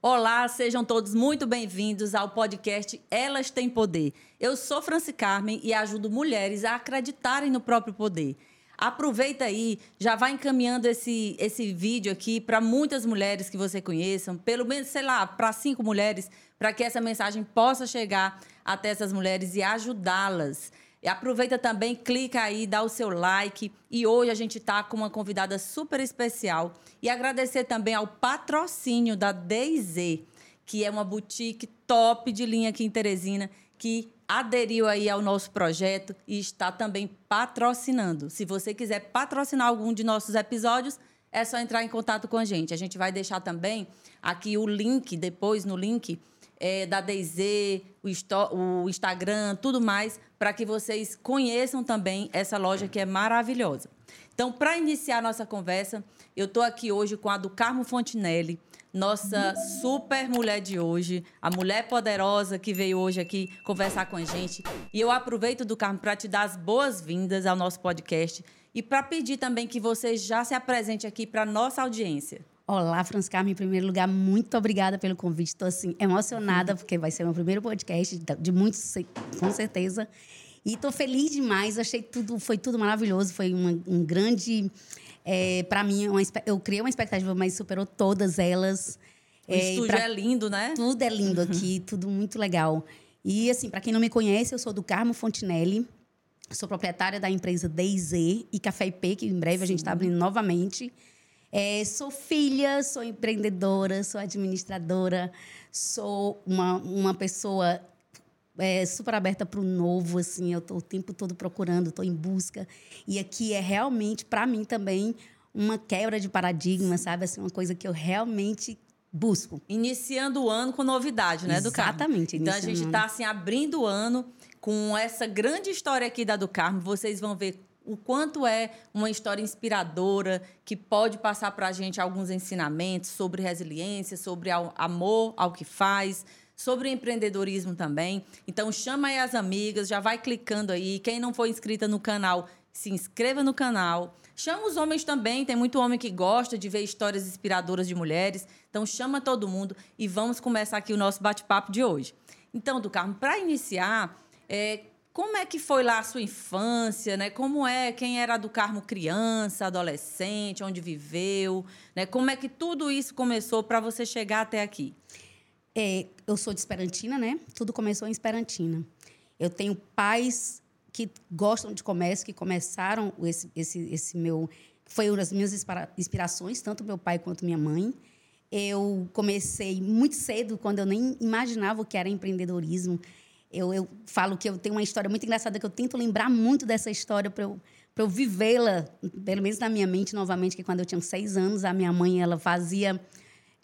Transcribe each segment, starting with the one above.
Olá, sejam todos muito bem-vindos ao podcast Elas Têm Poder. Eu sou Franci Carmen e ajudo mulheres a acreditarem no próprio poder. Aproveita aí, já vai encaminhando esse, esse vídeo aqui para muitas mulheres que você conheçam, pelo menos, sei lá, para cinco mulheres, para que essa mensagem possa chegar até essas mulheres e ajudá-las. Aproveita também, clica aí, dá o seu like. E hoje a gente está com uma convidada super especial. E agradecer também ao patrocínio da DZ, que é uma boutique top de linha aqui em Teresina, que aderiu aí ao nosso projeto e está também patrocinando. Se você quiser patrocinar algum de nossos episódios, é só entrar em contato com a gente. A gente vai deixar também aqui o link, depois no link é, da DZ, o, o Instagram, tudo mais, para que vocês conheçam também essa loja que é maravilhosa. Então, para iniciar a nossa conversa, eu estou aqui hoje com a do Carmo Fontinelli, nossa super mulher de hoje, a mulher poderosa que veio hoje aqui conversar com a gente. E eu aproveito do Carmo para te dar as boas-vindas ao nosso podcast e para pedir também que você já se apresente aqui para nossa audiência. Olá, Franz Carmen. Em primeiro lugar, muito obrigada pelo convite. Estou assim, emocionada, porque vai ser meu primeiro podcast, de muitos, com certeza. E estou feliz demais. Achei tudo, foi tudo maravilhoso. Foi uma, um grande. É, para mim, uma, eu criei uma expectativa, mas superou todas elas. O é, estúdio pra, é lindo, né? Tudo é lindo aqui, tudo muito legal. E, assim, para quem não me conhece, eu sou do Carmo Fontinelli. Sou proprietária da empresa DZ e Café IP, que em breve Sim. a gente está abrindo novamente. É, sou filha, sou empreendedora, sou administradora, sou uma, uma pessoa é, super aberta para o novo, assim, eu estou o tempo todo procurando, estou em busca. E aqui é realmente, para mim também, uma quebra de paradigma, sabe? Assim, uma coisa que eu realmente busco. Iniciando o ano com novidade, né, do Carmo? Exatamente. Então, a gente está, assim, abrindo o ano com essa grande história aqui da do Carmo. Vocês vão ver o quanto é uma história inspiradora que pode passar para a gente alguns ensinamentos sobre resiliência, sobre amor ao que faz, sobre empreendedorismo também. Então chama aí as amigas, já vai clicando aí. Quem não for inscrita no canal, se inscreva no canal. Chama os homens também, tem muito homem que gosta de ver histórias inspiradoras de mulheres. Então chama todo mundo e vamos começar aqui o nosso bate-papo de hoje. Então, do Carmo, para iniciar, é, como é que foi lá a sua infância, né? Como é, quem era do Carmo criança, adolescente, onde viveu, né? Como é que tudo isso começou para você chegar até aqui? É, eu sou de Esperantina, né? Tudo começou em Esperantina. Eu tenho pais que gostam de comércio, que começaram esse, esse, esse meu... Foi uma das minhas inspirações, tanto meu pai quanto minha mãe. Eu comecei muito cedo, quando eu nem imaginava o que era empreendedorismo. Eu, eu falo que eu tenho uma história muito engraçada que eu tento lembrar muito dessa história para eu, eu vivê-la, pelo menos na minha mente novamente, que quando eu tinha seis anos, a minha mãe ela fazia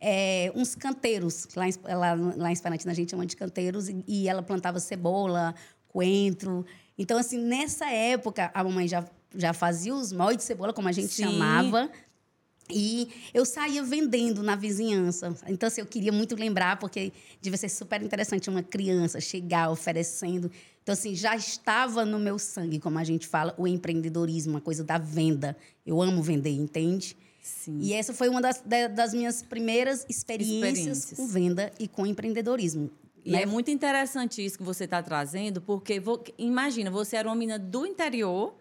é, uns canteiros. Lá em, lá, lá em Espanatina a gente chama de canteiros, e, e ela plantava cebola, coentro. Então, assim, nessa época, a mamãe já, já fazia os moldes de cebola, como a gente Sim. chamava, e eu saía vendendo na vizinhança. Então, assim, eu queria muito lembrar, porque devia ser super interessante uma criança chegar oferecendo. Então, assim, já estava no meu sangue, como a gente fala, o empreendedorismo, uma coisa da venda. Eu amo vender, entende? Sim. E essa foi uma das, das minhas primeiras experiências, experiências, com venda e com empreendedorismo. E né? é muito interessante isso que você está trazendo, porque imagina, você era uma menina do interior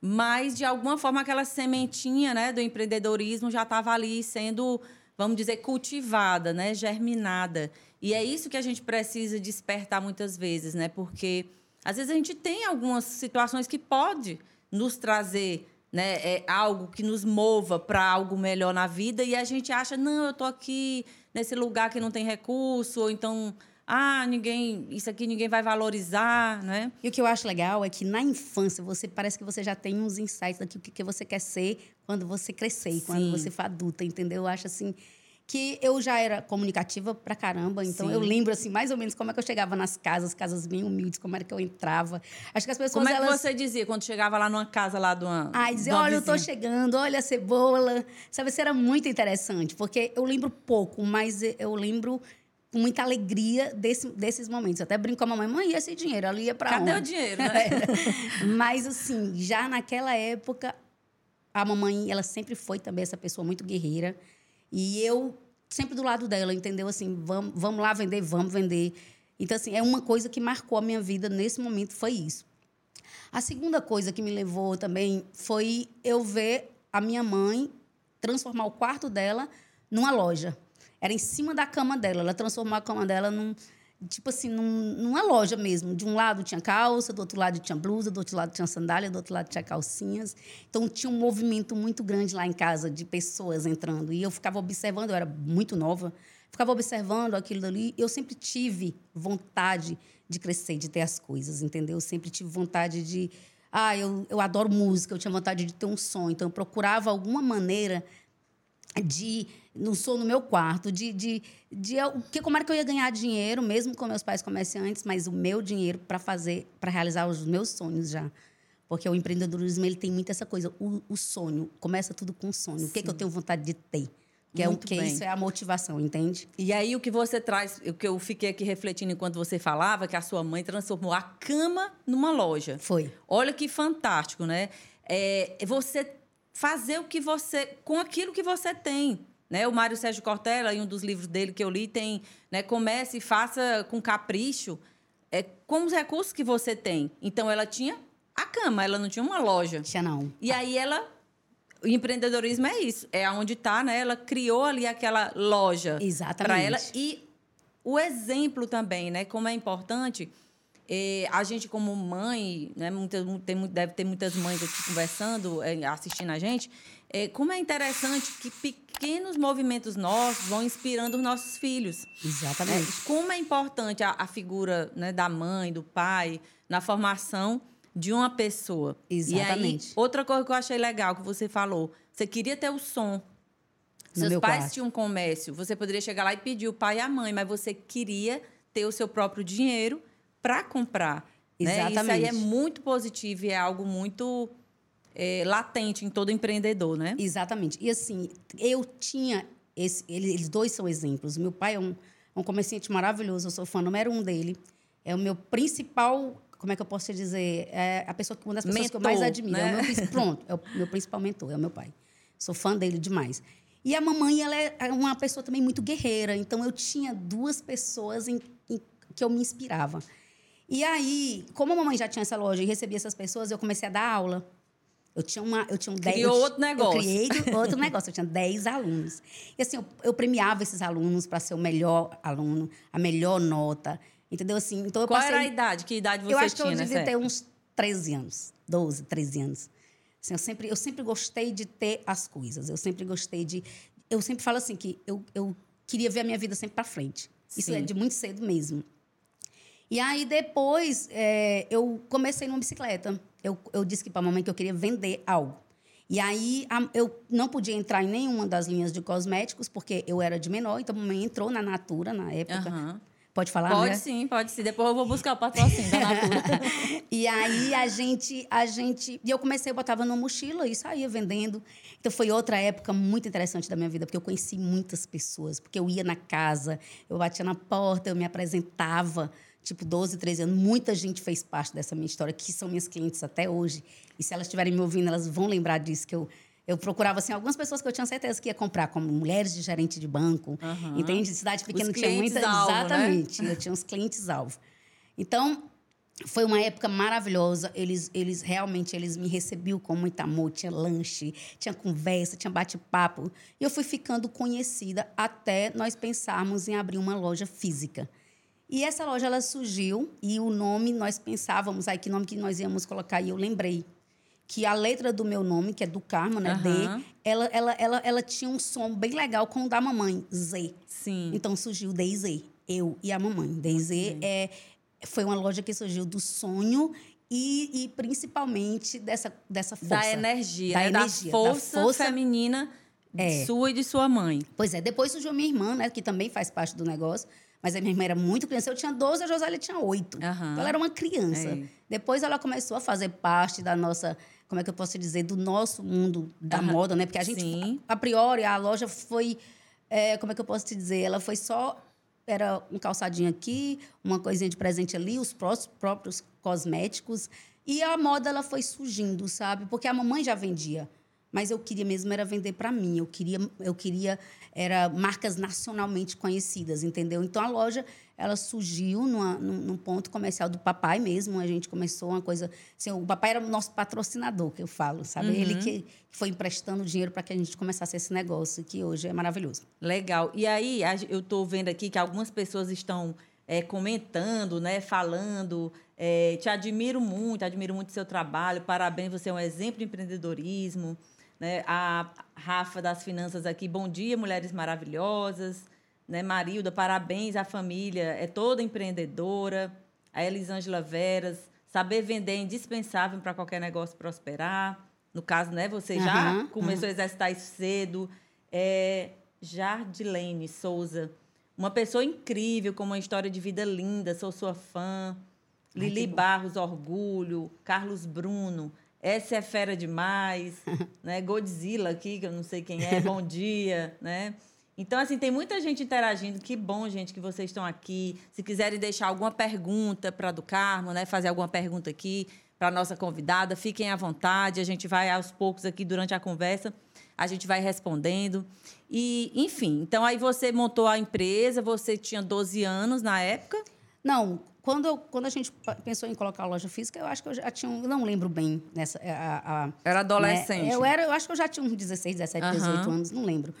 mas de alguma forma aquela sementinha né, do empreendedorismo já estava ali sendo, vamos dizer, cultivada, né, germinada. E é isso que a gente precisa despertar muitas vezes, né? Porque às vezes a gente tem algumas situações que pode nos trazer né, é algo que nos mova para algo melhor na vida e a gente acha, não, eu estou aqui nesse lugar que não tem recurso, ou então ah, ninguém, isso aqui ninguém vai valorizar, né? E o que eu acho legal é que na infância você parece que você já tem uns insights daquilo que você quer ser quando você crescer, Sim. quando você for adulta, entendeu? Eu acho assim que eu já era comunicativa pra caramba, então Sim. eu lembro assim mais ou menos como é que eu chegava nas casas, casas bem humildes, como era que eu entrava. Acho que as pessoas Como é que elas... você dizia quando chegava lá numa casa lá de uma Ai, dizia, olha, eu tô chegando, olha a cebola. Sabe, isso era muito interessante, porque eu lembro pouco, mas eu lembro com muita alegria desse, desses momentos. Eu até brinco com a mamãe, mãe, e esse dinheiro? Ela ia para onde? Cadê o dinheiro, né? Mas, assim, já naquela época, a mamãe, ela sempre foi também essa pessoa muito guerreira. E eu sempre do lado dela, entendeu? Assim, vamos, vamos lá vender, vamos vender. Então, assim, é uma coisa que marcou a minha vida nesse momento, foi isso. A segunda coisa que me levou também foi eu ver a minha mãe transformar o quarto dela numa loja. Era em cima da cama dela. Ela transformou a cama dela num, tipo assim, num, numa loja mesmo. De um lado tinha calça, do outro lado tinha blusa, do outro lado tinha sandália, do outro lado tinha calcinhas. Então tinha um movimento muito grande lá em casa de pessoas entrando. E eu ficava observando, eu era muito nova, ficava observando aquilo ali. Eu sempre tive vontade de crescer, de ter as coisas, entendeu? Eu sempre tive vontade de. Ah, eu, eu adoro música, eu tinha vontade de ter um som. Então eu procurava alguma maneira de não sou no meu quarto, de, de, de que como era que eu ia ganhar dinheiro, mesmo com meus pais comerciantes, mas o meu dinheiro para fazer, para realizar os meus sonhos já. Porque o empreendedorismo ele tem muito essa coisa, o, o sonho, começa tudo com o sonho. Sim. O que, é que eu tenho vontade de ter? Que Muito é o que bem. isso é a motivação, entende? E aí o que você traz, o que eu fiquei aqui refletindo enquanto você falava, que a sua mãe transformou a cama numa loja. Foi. Olha que fantástico, né? É, você fazer o que você com aquilo que você tem. Né? O Mário Sérgio Cortella, em um dos livros dele que eu li, tem né, comece e faça com capricho é, com os recursos que você tem. Então, ela tinha a cama, ela não tinha uma loja. Tinha não. E aí ela... O empreendedorismo é isso, é onde está, né? Ela criou ali aquela loja para ela e o exemplo também, né? Como é importante é, a gente, como mãe, né, muitas, tem, deve ter muitas mães aqui conversando, é, assistindo a gente, é, como é interessante que pequenos movimentos nossos vão inspirando os nossos filhos. Exatamente. É, como é importante a, a figura né, da mãe, do pai, na formação de uma pessoa. Exatamente. E aí, outra coisa que eu achei legal que você falou, você queria ter o som. No Seus pais quarto. tinham um comércio, você poderia chegar lá e pedir o pai e a mãe, mas você queria ter o seu próprio dinheiro para comprar. Exatamente. Né? Isso aí é muito positivo e é algo muito é, latente em todo empreendedor, né? Exatamente. E assim, eu tinha. Esse, eles dois são exemplos. Meu pai é um, é um comerciante maravilhoso, eu sou fã número um dele. É o meu principal. Como é que eu posso te dizer? É a pessoa, uma das pessoas mentor, que eu mais admiro. Né? É meu, pronto, é o meu principal mentor, é o meu pai. Sou fã dele demais. E a mamãe, ela é uma pessoa também muito guerreira. Então, eu tinha duas pessoas em, em que eu me inspirava. E aí, como a mamãe já tinha essa loja e recebia essas pessoas, eu comecei a dar aula. Eu tinha uma, eu tinha um dez, Criou outro negócio. Eu criei outro negócio. Eu tinha 10 alunos. E assim, eu, eu premiava esses alunos para ser o melhor aluno, a melhor nota. Entendeu? Assim, então eu Qual passei, era a idade? Que idade você tinha? Eu acho tinha, que eu devia ter uns 13 anos. 12, 13 anos. Assim, eu, sempre, eu sempre gostei de ter as coisas. Eu sempre gostei de... Eu sempre falo assim que eu, eu queria ver a minha vida sempre para frente. Isso Sim. é de muito cedo mesmo. E aí depois é, eu comecei numa bicicleta. Eu, eu disse que para a mamãe que eu queria vender algo. E aí a, eu não podia entrar em nenhuma das linhas de cosméticos porque eu era de menor. Então a mamãe entrou na Natura na época. Uhum. Pode falar, Pode né? sim, pode sim. Depois eu vou buscar o patrocínio da Natura. e aí a gente, a gente... E eu comecei, eu botava numa mochila e saía vendendo. Então foi outra época muito interessante da minha vida, porque eu conheci muitas pessoas. Porque eu ia na casa, eu batia na porta, eu me apresentava tipo 12, 13 anos. Muita gente fez parte dessa minha história, que são minhas clientes até hoje. E se elas estiverem me ouvindo, elas vão lembrar disso, que eu, eu procurava assim, algumas pessoas que eu tinha certeza que ia comprar, como mulheres de gerente de banco, uhum. entende? Cidade pequena tinha muita. Alvo, né? exatamente, né? eu tinha uns clientes-alvo. Então, foi uma época maravilhosa. Eles, eles realmente eles me recebiam com muito amor. Tinha lanche, tinha conversa, tinha bate-papo. E eu fui ficando conhecida até nós pensarmos em abrir uma loja física. E essa loja ela surgiu e o nome nós pensávamos aí que nome que nós íamos colocar e eu lembrei que a letra do meu nome, que é do Carmo, né, uhum. D, ela, ela, ela, ela tinha um som bem legal com o da mamãe, Z. Sim. Então surgiu DZ, eu e a mamãe. DZ é, foi uma loja que surgiu do sonho e, e principalmente dessa, dessa força. Da energia, da, né? energia, da força, da força feminina é. sua e de sua mãe. Pois é, depois surgiu minha irmã, né, que também faz parte do negócio. Mas a minha irmã era muito criança. Eu tinha 12, a Josélia tinha 8. Uhum. Então, ela era uma criança. É. Depois, ela começou a fazer parte da nossa... Como é que eu posso dizer? Do nosso mundo da uhum. moda, né? Porque a gente, Sim. a, priori, a loja foi... É, como é que eu posso te dizer? Ela foi só... Era um calçadinho aqui, uma coisinha de presente ali, os próprios cosméticos. E a moda, ela foi surgindo, sabe? Porque a mamãe já vendia mas eu queria mesmo era vender para mim. Eu queria, eu queria era marcas nacionalmente conhecidas, entendeu? Então a loja ela surgiu numa, num, num, ponto comercial do papai mesmo. A gente começou uma coisa. Assim, o papai era o nosso patrocinador, que eu falo, sabe? Uhum. Ele que foi emprestando dinheiro para que a gente começasse esse negócio, que hoje é maravilhoso. Legal. E aí, eu estou vendo aqui que algumas pessoas estão é, comentando, né, falando. É, te admiro muito, admiro muito o seu trabalho. Parabéns, você é um exemplo de empreendedorismo. Né? A Rafa das Finanças aqui, bom dia, mulheres maravilhosas. Né? Marilda, parabéns à família, é toda empreendedora. A Elisângela Veras, saber vender é indispensável para qualquer negócio prosperar. No caso, né, você uhum, já começou uhum. a exercitar isso cedo. É, Jardilene Souza, uma pessoa incrível, com uma história de vida linda, sou sua fã. Ai, Lili Barros, orgulho. Carlos Bruno, essa é fera demais, né? Godzilla aqui, que eu não sei quem é, bom dia, né? Então, assim, tem muita gente interagindo. Que bom, gente, que vocês estão aqui. Se quiserem deixar alguma pergunta para do Carmo, né? Fazer alguma pergunta aqui para a nossa convidada, fiquem à vontade. A gente vai, aos poucos, aqui durante a conversa, a gente vai respondendo. E, enfim, então aí você montou a empresa, você tinha 12 anos na época? Não, quando, eu, quando a gente pensou em colocar a loja física, eu acho que eu já tinha. Não lembro bem nessa. A, a, era adolescente. Né? Eu, era, eu acho que eu já tinha uns 16, 17, uhum. 18 anos, não lembro.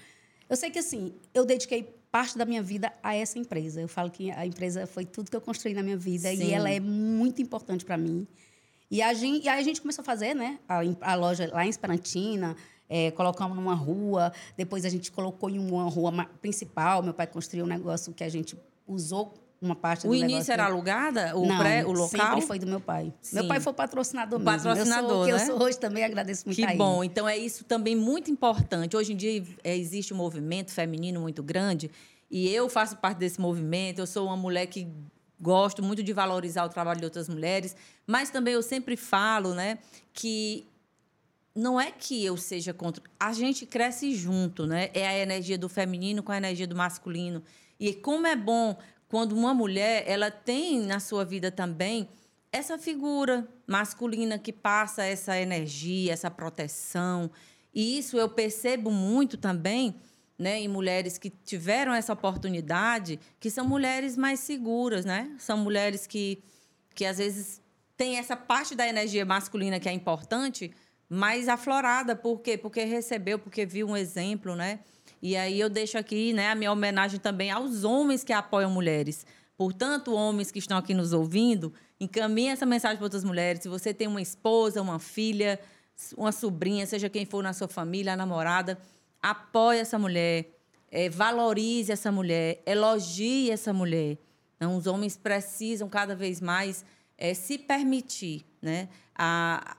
Eu sei que, assim, eu dediquei parte da minha vida a essa empresa. Eu falo que a empresa foi tudo que eu construí na minha vida Sim. e ela é muito importante para mim. E, a gente, e aí a gente começou a fazer né, a, a loja lá em Esperantina, é, colocamos numa rua, depois a gente colocou em uma rua principal. Meu pai construiu um negócio que a gente usou uma parte o do início era alugada? O não, pré o local? sempre foi do meu pai. Sim. meu pai foi patrocinador mesmo. Patrocinador eu sou, né? eu sou hoje também agradeço muito que a bom. Então é isso também muito importante. Hoje em dia é, existe um movimento feminino muito grande e eu faço parte desse movimento. Eu sou uma mulher que gosto muito de valorizar o trabalho de outras mulheres mas também eu sempre falo né que não é que eu seja contra. A gente cresce junto né? É a energia do feminino com a energia do masculino. E como é bom quando uma mulher ela tem na sua vida também essa figura masculina que passa essa energia, essa proteção. E isso eu percebo muito também né, em mulheres que tiveram essa oportunidade, que são mulheres mais seguras, né? São mulheres que, que às vezes têm essa parte da energia masculina que é importante, mais aflorada. Por quê? Porque recebeu, porque viu um exemplo, né? E aí eu deixo aqui né, a minha homenagem também aos homens que apoiam mulheres. Portanto, homens que estão aqui nos ouvindo, encaminhe essa mensagem para outras mulheres. Se você tem uma esposa, uma filha, uma sobrinha, seja quem for na sua família, a namorada, apoie essa mulher, é, valorize essa mulher, elogie essa mulher. Então, os homens precisam cada vez mais é, se permitir né, a,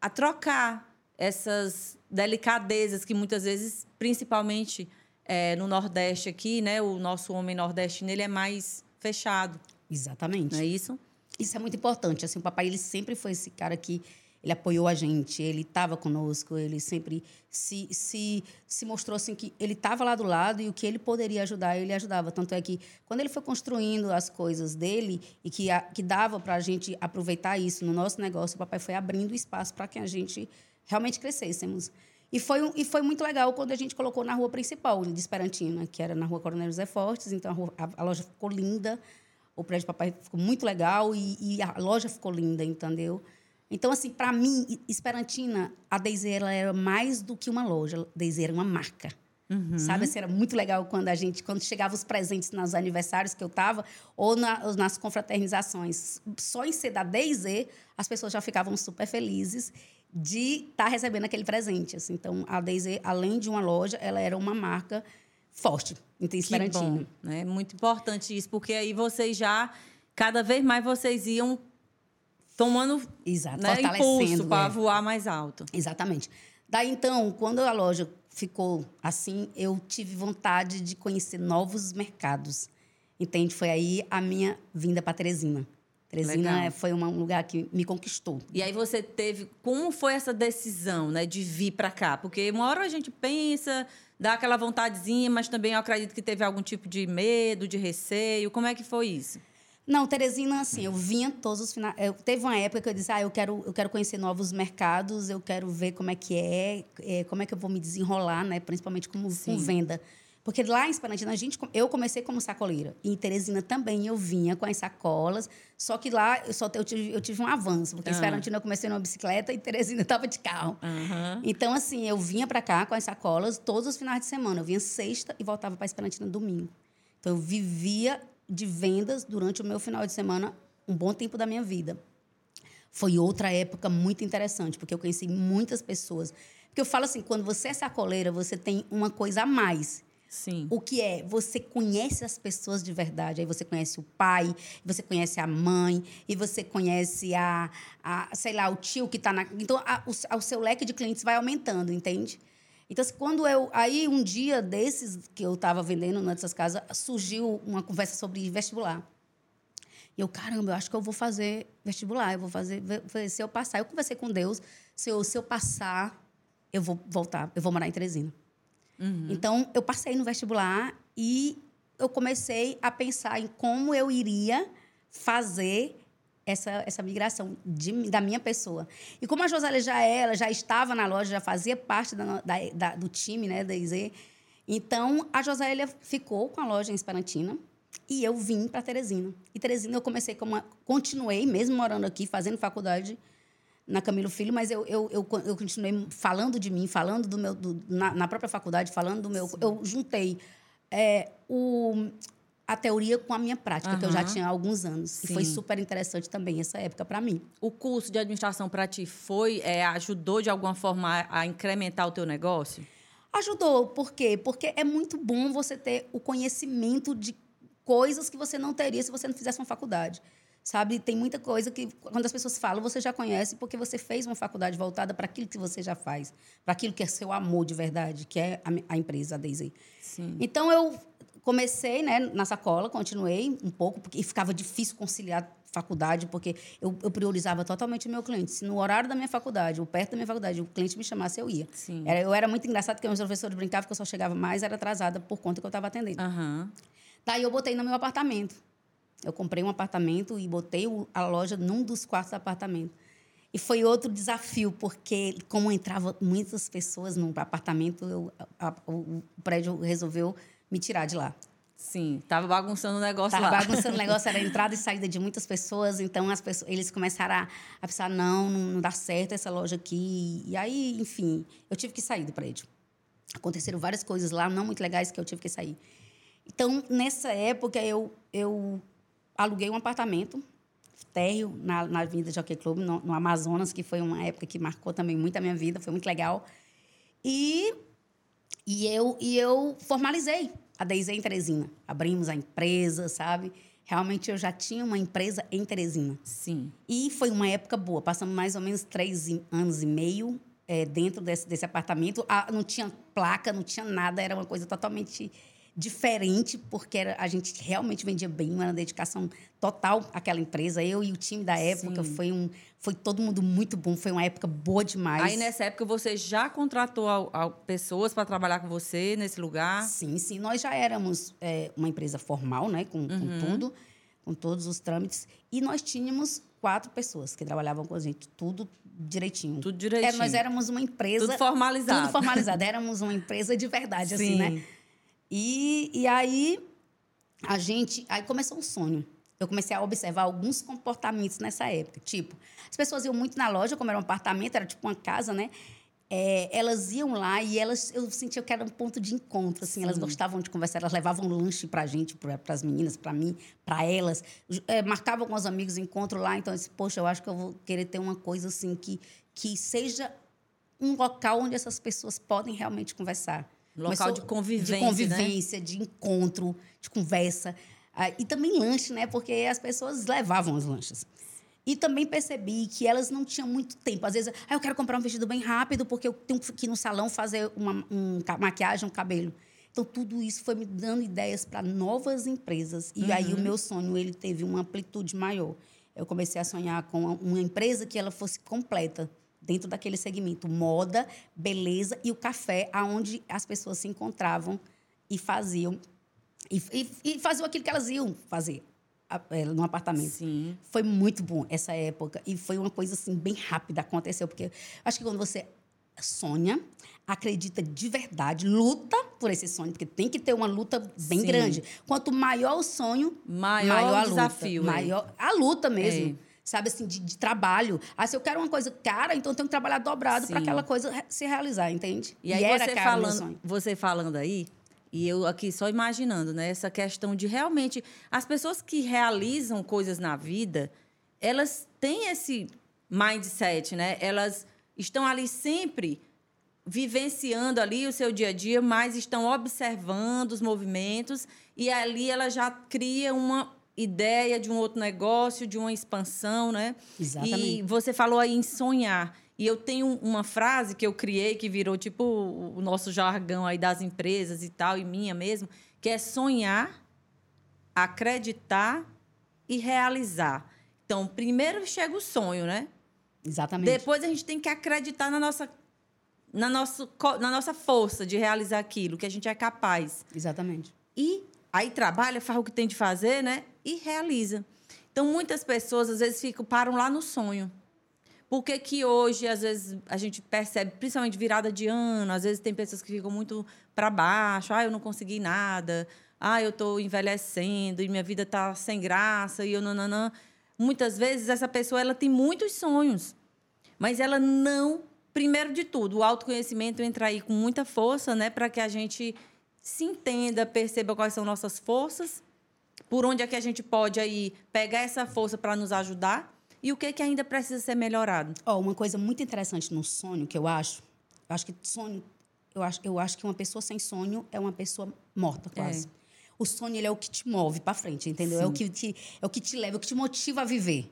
a trocar essas delicadezas que muitas vezes, principalmente é, no Nordeste aqui, né, o nosso homem nordestino ele é mais fechado. Exatamente. Não é isso? Isso é muito importante. Assim, o papai ele sempre foi esse cara que ele apoiou a gente, ele estava conosco, ele sempre se, se, se mostrou assim que ele estava lá do lado e o que ele poderia ajudar, ele ajudava. Tanto é que quando ele foi construindo as coisas dele e que, a, que dava para a gente aproveitar isso no nosso negócio, o papai foi abrindo espaço para que a gente realmente crescêssemos. E foi, e foi muito legal quando a gente colocou na rua principal de Esperantina, que era na rua Coronel José Fortes. Então, a, rua, a, a loja ficou linda, o prédio do papai ficou muito legal e, e a loja ficou linda, entendeu? Então, assim, para mim, Esperantina, a Deise era mais do que uma loja. Deise era uma marca. Uhum. Sabe, assim, era muito legal quando a gente, quando chegava os presentes nos aniversários que eu estava, ou na, nas confraternizações. Só em ser da Deise, as pessoas já ficavam super felizes de estar tá recebendo aquele presente. Assim. Então, a Daisy, além de uma loja, ela era uma marca forte em Esperantino. É né? muito importante isso, porque aí vocês já, cada vez mais vocês iam tomando Exato, né, impulso para é. voar mais alto. Exatamente. Daí, então, quando a loja ficou assim, eu tive vontade de conhecer novos mercados. Entende? Foi aí a minha vinda para Teresina. Teresina Legal. foi um lugar que me conquistou. E aí você teve. Como foi essa decisão, né, de vir para cá? Porque uma hora a gente pensa, dá aquela vontadezinha, mas também eu acredito que teve algum tipo de medo, de receio. Como é que foi isso? Não, Teresina, assim, eu vinha todos os finais. Eu, teve uma época que eu disse, ah, eu quero, eu quero conhecer novos mercados, eu quero ver como é que é, é como é que eu vou me desenrolar, né? Principalmente como, com venda. Porque lá em Esperantina, a gente, eu comecei como sacoleira. E em Teresina também eu vinha com as sacolas. Só que lá eu, só, eu, tive, eu tive um avanço. Porque em Esperantina eu comecei numa bicicleta e Teresina estava de carro. Uhum. Então, assim, eu vinha para cá com as sacolas todos os finais de semana. Eu vinha sexta e voltava para Esperantina domingo. Então, eu vivia de vendas durante o meu final de semana um bom tempo da minha vida. Foi outra época muito interessante, porque eu conheci muitas pessoas. Porque eu falo assim, quando você é sacoleira, você tem uma coisa a mais. Sim. O que é? Você conhece as pessoas de verdade. Aí você conhece o pai, você conhece a mãe, e você conhece a, a sei lá, o tio que está na. Então, a, o, o seu leque de clientes vai aumentando, entende? Então, assim, quando eu. Aí, um dia desses que eu estava vendendo nessas casas, surgiu uma conversa sobre vestibular. E eu, caramba, eu acho que eu vou fazer vestibular, eu vou fazer. Se eu passar, eu conversei com Deus, se eu, se eu passar, eu vou voltar, eu vou morar em Teresina. Uhum. Então, eu passei no vestibular e eu comecei a pensar em como eu iria fazer essa, essa migração de, da minha pessoa. E como a Josélia já era, já estava na loja, já fazia parte da, da, da, do time né, da IZ, então a Josélia ficou com a loja em Esperantina e eu vim para Teresina. E Teresina eu comecei como continuei mesmo morando aqui, fazendo faculdade na Camilo Filho, mas eu, eu, eu, eu continuei falando de mim, falando do meu do, na, na, própria faculdade, falando do meu, Sim. eu juntei é, o a teoria com a minha prática, uhum. que eu já tinha há alguns anos. Sim. E foi super interessante também essa época para mim. O curso de administração para ti foi, é, ajudou de alguma forma a, a incrementar o teu negócio? Ajudou. Por quê? Porque é muito bom você ter o conhecimento de coisas que você não teria se você não fizesse uma faculdade. Sabe, tem muita coisa que quando as pessoas falam, você já conhece porque você fez uma faculdade voltada para aquilo que você já faz, para aquilo que é seu amor de verdade, que é a, a empresa, a Daisy. Sim. Então eu comecei né, na sacola, continuei um pouco, porque ficava difícil conciliar faculdade, porque eu, eu, priorizava totalmente o meu cliente. Se no horário da minha faculdade, ou perto da minha faculdade, o cliente me chamasse, eu ia. Sim. Era, eu era muito engraçado, porque meus professores brincavam que eu só chegava mais, era atrasada por conta que eu estava atendendo. Uhum. Daí eu botei no meu apartamento. Eu comprei um apartamento e botei a loja num dos quartos do apartamento. E foi outro desafio, porque como entrava muitas pessoas no apartamento, eu, a, o prédio resolveu me tirar de lá. Sim, tava bagunçando o negócio tava lá. Tava bagunçando o negócio, era entrada e saída de muitas pessoas, então as pessoas, eles começaram a, a pensar, não, não dá certo essa loja aqui. E aí, enfim, eu tive que sair do prédio. Aconteceram várias coisas lá, não muito legais, que eu tive que sair. Então, nessa época, eu, eu aluguei um apartamento térreo na, na Avenida Jockey Club, no, no Amazonas, que foi uma época que marcou também muito a minha vida, foi muito legal. E e eu, e eu formalizei a Deise em Teresina. Abrimos a empresa, sabe? Realmente eu já tinha uma empresa em Teresina. Sim. E foi uma época boa. Passamos mais ou menos três anos e meio é, dentro desse, desse apartamento. Ah, não tinha placa, não tinha nada. Era uma coisa totalmente diferente, porque era, a gente realmente vendia bem, uma dedicação total àquela empresa. Eu e o time da época foi um foi todo mundo muito bom, foi uma época boa demais. Aí nessa época você já contratou pessoas para trabalhar com você nesse lugar? Sim, sim, nós já éramos é, uma empresa formal, né, com, uhum. com tudo, com todos os trâmites, e nós tínhamos quatro pessoas que trabalhavam com a gente, tudo direitinho. Tudo direitinho. É, nós éramos uma empresa. Tudo formalizado. Tudo formalizado. éramos uma empresa de verdade, Sim. assim, né? E, e aí a gente. Aí começou um sonho. Eu comecei a observar alguns comportamentos nessa época. Tipo, as pessoas iam muito na loja, como era um apartamento, era tipo uma casa, né? É, elas iam lá e elas eu sentia que era um ponto de encontro assim Sim. elas gostavam de conversar elas levavam lanche para a gente para as meninas para mim para elas é, marcavam com os amigos encontro lá então eu disse, poxa eu acho que eu vou querer ter uma coisa assim que que seja um local onde essas pessoas podem realmente conversar Local de convivência. De convivência, né? de encontro, de conversa. Ah, e também lanche, né? Porque as pessoas levavam os lanches. E também percebi que elas não tinham muito tempo. Às vezes, ah, eu quero comprar um vestido bem rápido porque eu tenho que ir no salão fazer uma um, maquiagem, um cabelo. Então, tudo isso foi me dando ideias para novas empresas. E uhum. aí, o meu sonho, ele teve uma amplitude maior. Eu comecei a sonhar com uma empresa que ela fosse completa dentro daquele segmento moda, beleza e o café, aonde as pessoas se encontravam e faziam e, e, e faziam aquilo que elas iam fazer. é, num apartamento. Sim. Foi muito bom essa época. E foi uma coisa, assim, bem rápida aconteceu. Porque acho que quando você sonha, acredita de verdade, luta por esse sonho, porque tem que ter uma luta bem Sim. grande. Quanto maior o sonho, Maior maior, o desafio, luta. é. Maior a luta mesmo. É. Sabe assim, de, de trabalho. Ah, se eu quero uma coisa cara, então eu tenho que trabalhar dobrado para aquela coisa se realizar, entende? E aí era você falando, você falando aí, e eu aqui só imaginando, né? Essa questão de realmente as pessoas que realizam coisas na vida, elas têm esse mindset, né? Elas estão ali sempre vivenciando ali o seu dia a dia, mas estão observando os movimentos e ali ela já cria uma ideia de um outro negócio, de uma expansão, né? Exatamente. E você falou aí em sonhar. E eu tenho uma frase que eu criei que virou tipo o nosso jargão aí das empresas e tal, e minha mesmo, que é sonhar, acreditar e realizar. Então, primeiro chega o sonho, né? Exatamente. Depois a gente tem que acreditar na nossa, na, nosso, co- na nossa força de realizar aquilo, que a gente é capaz. Exatamente. E aí trabalha, faz o que tem de fazer, né? E realiza. Então, muitas pessoas, às vezes, ficam, param lá no sonho. Por que que hoje, às vezes, a gente percebe, principalmente virada de ano, às vezes tem pessoas que ficam muito para baixo. Ah, eu não consegui nada. Ah, eu estou envelhecendo e minha vida está sem graça e eu nananã. Muitas vezes, essa pessoa ela tem muitos sonhos, mas ela não... Primeiro de tudo, o autoconhecimento entra aí com muita força, né? Para que a gente se entenda, perceba quais são nossas forças, por onde é que a gente pode aí pegar essa força para nos ajudar e o que, que ainda precisa ser melhorado. Ó, uma coisa muito interessante no sonho que eu acho, eu acho que sonho, eu acho, eu acho que uma pessoa sem sonho é uma pessoa morta quase. O sonho ele é o que te move para frente, entendeu? É o Sim. que te, é o que te leva, é o que te motiva a viver.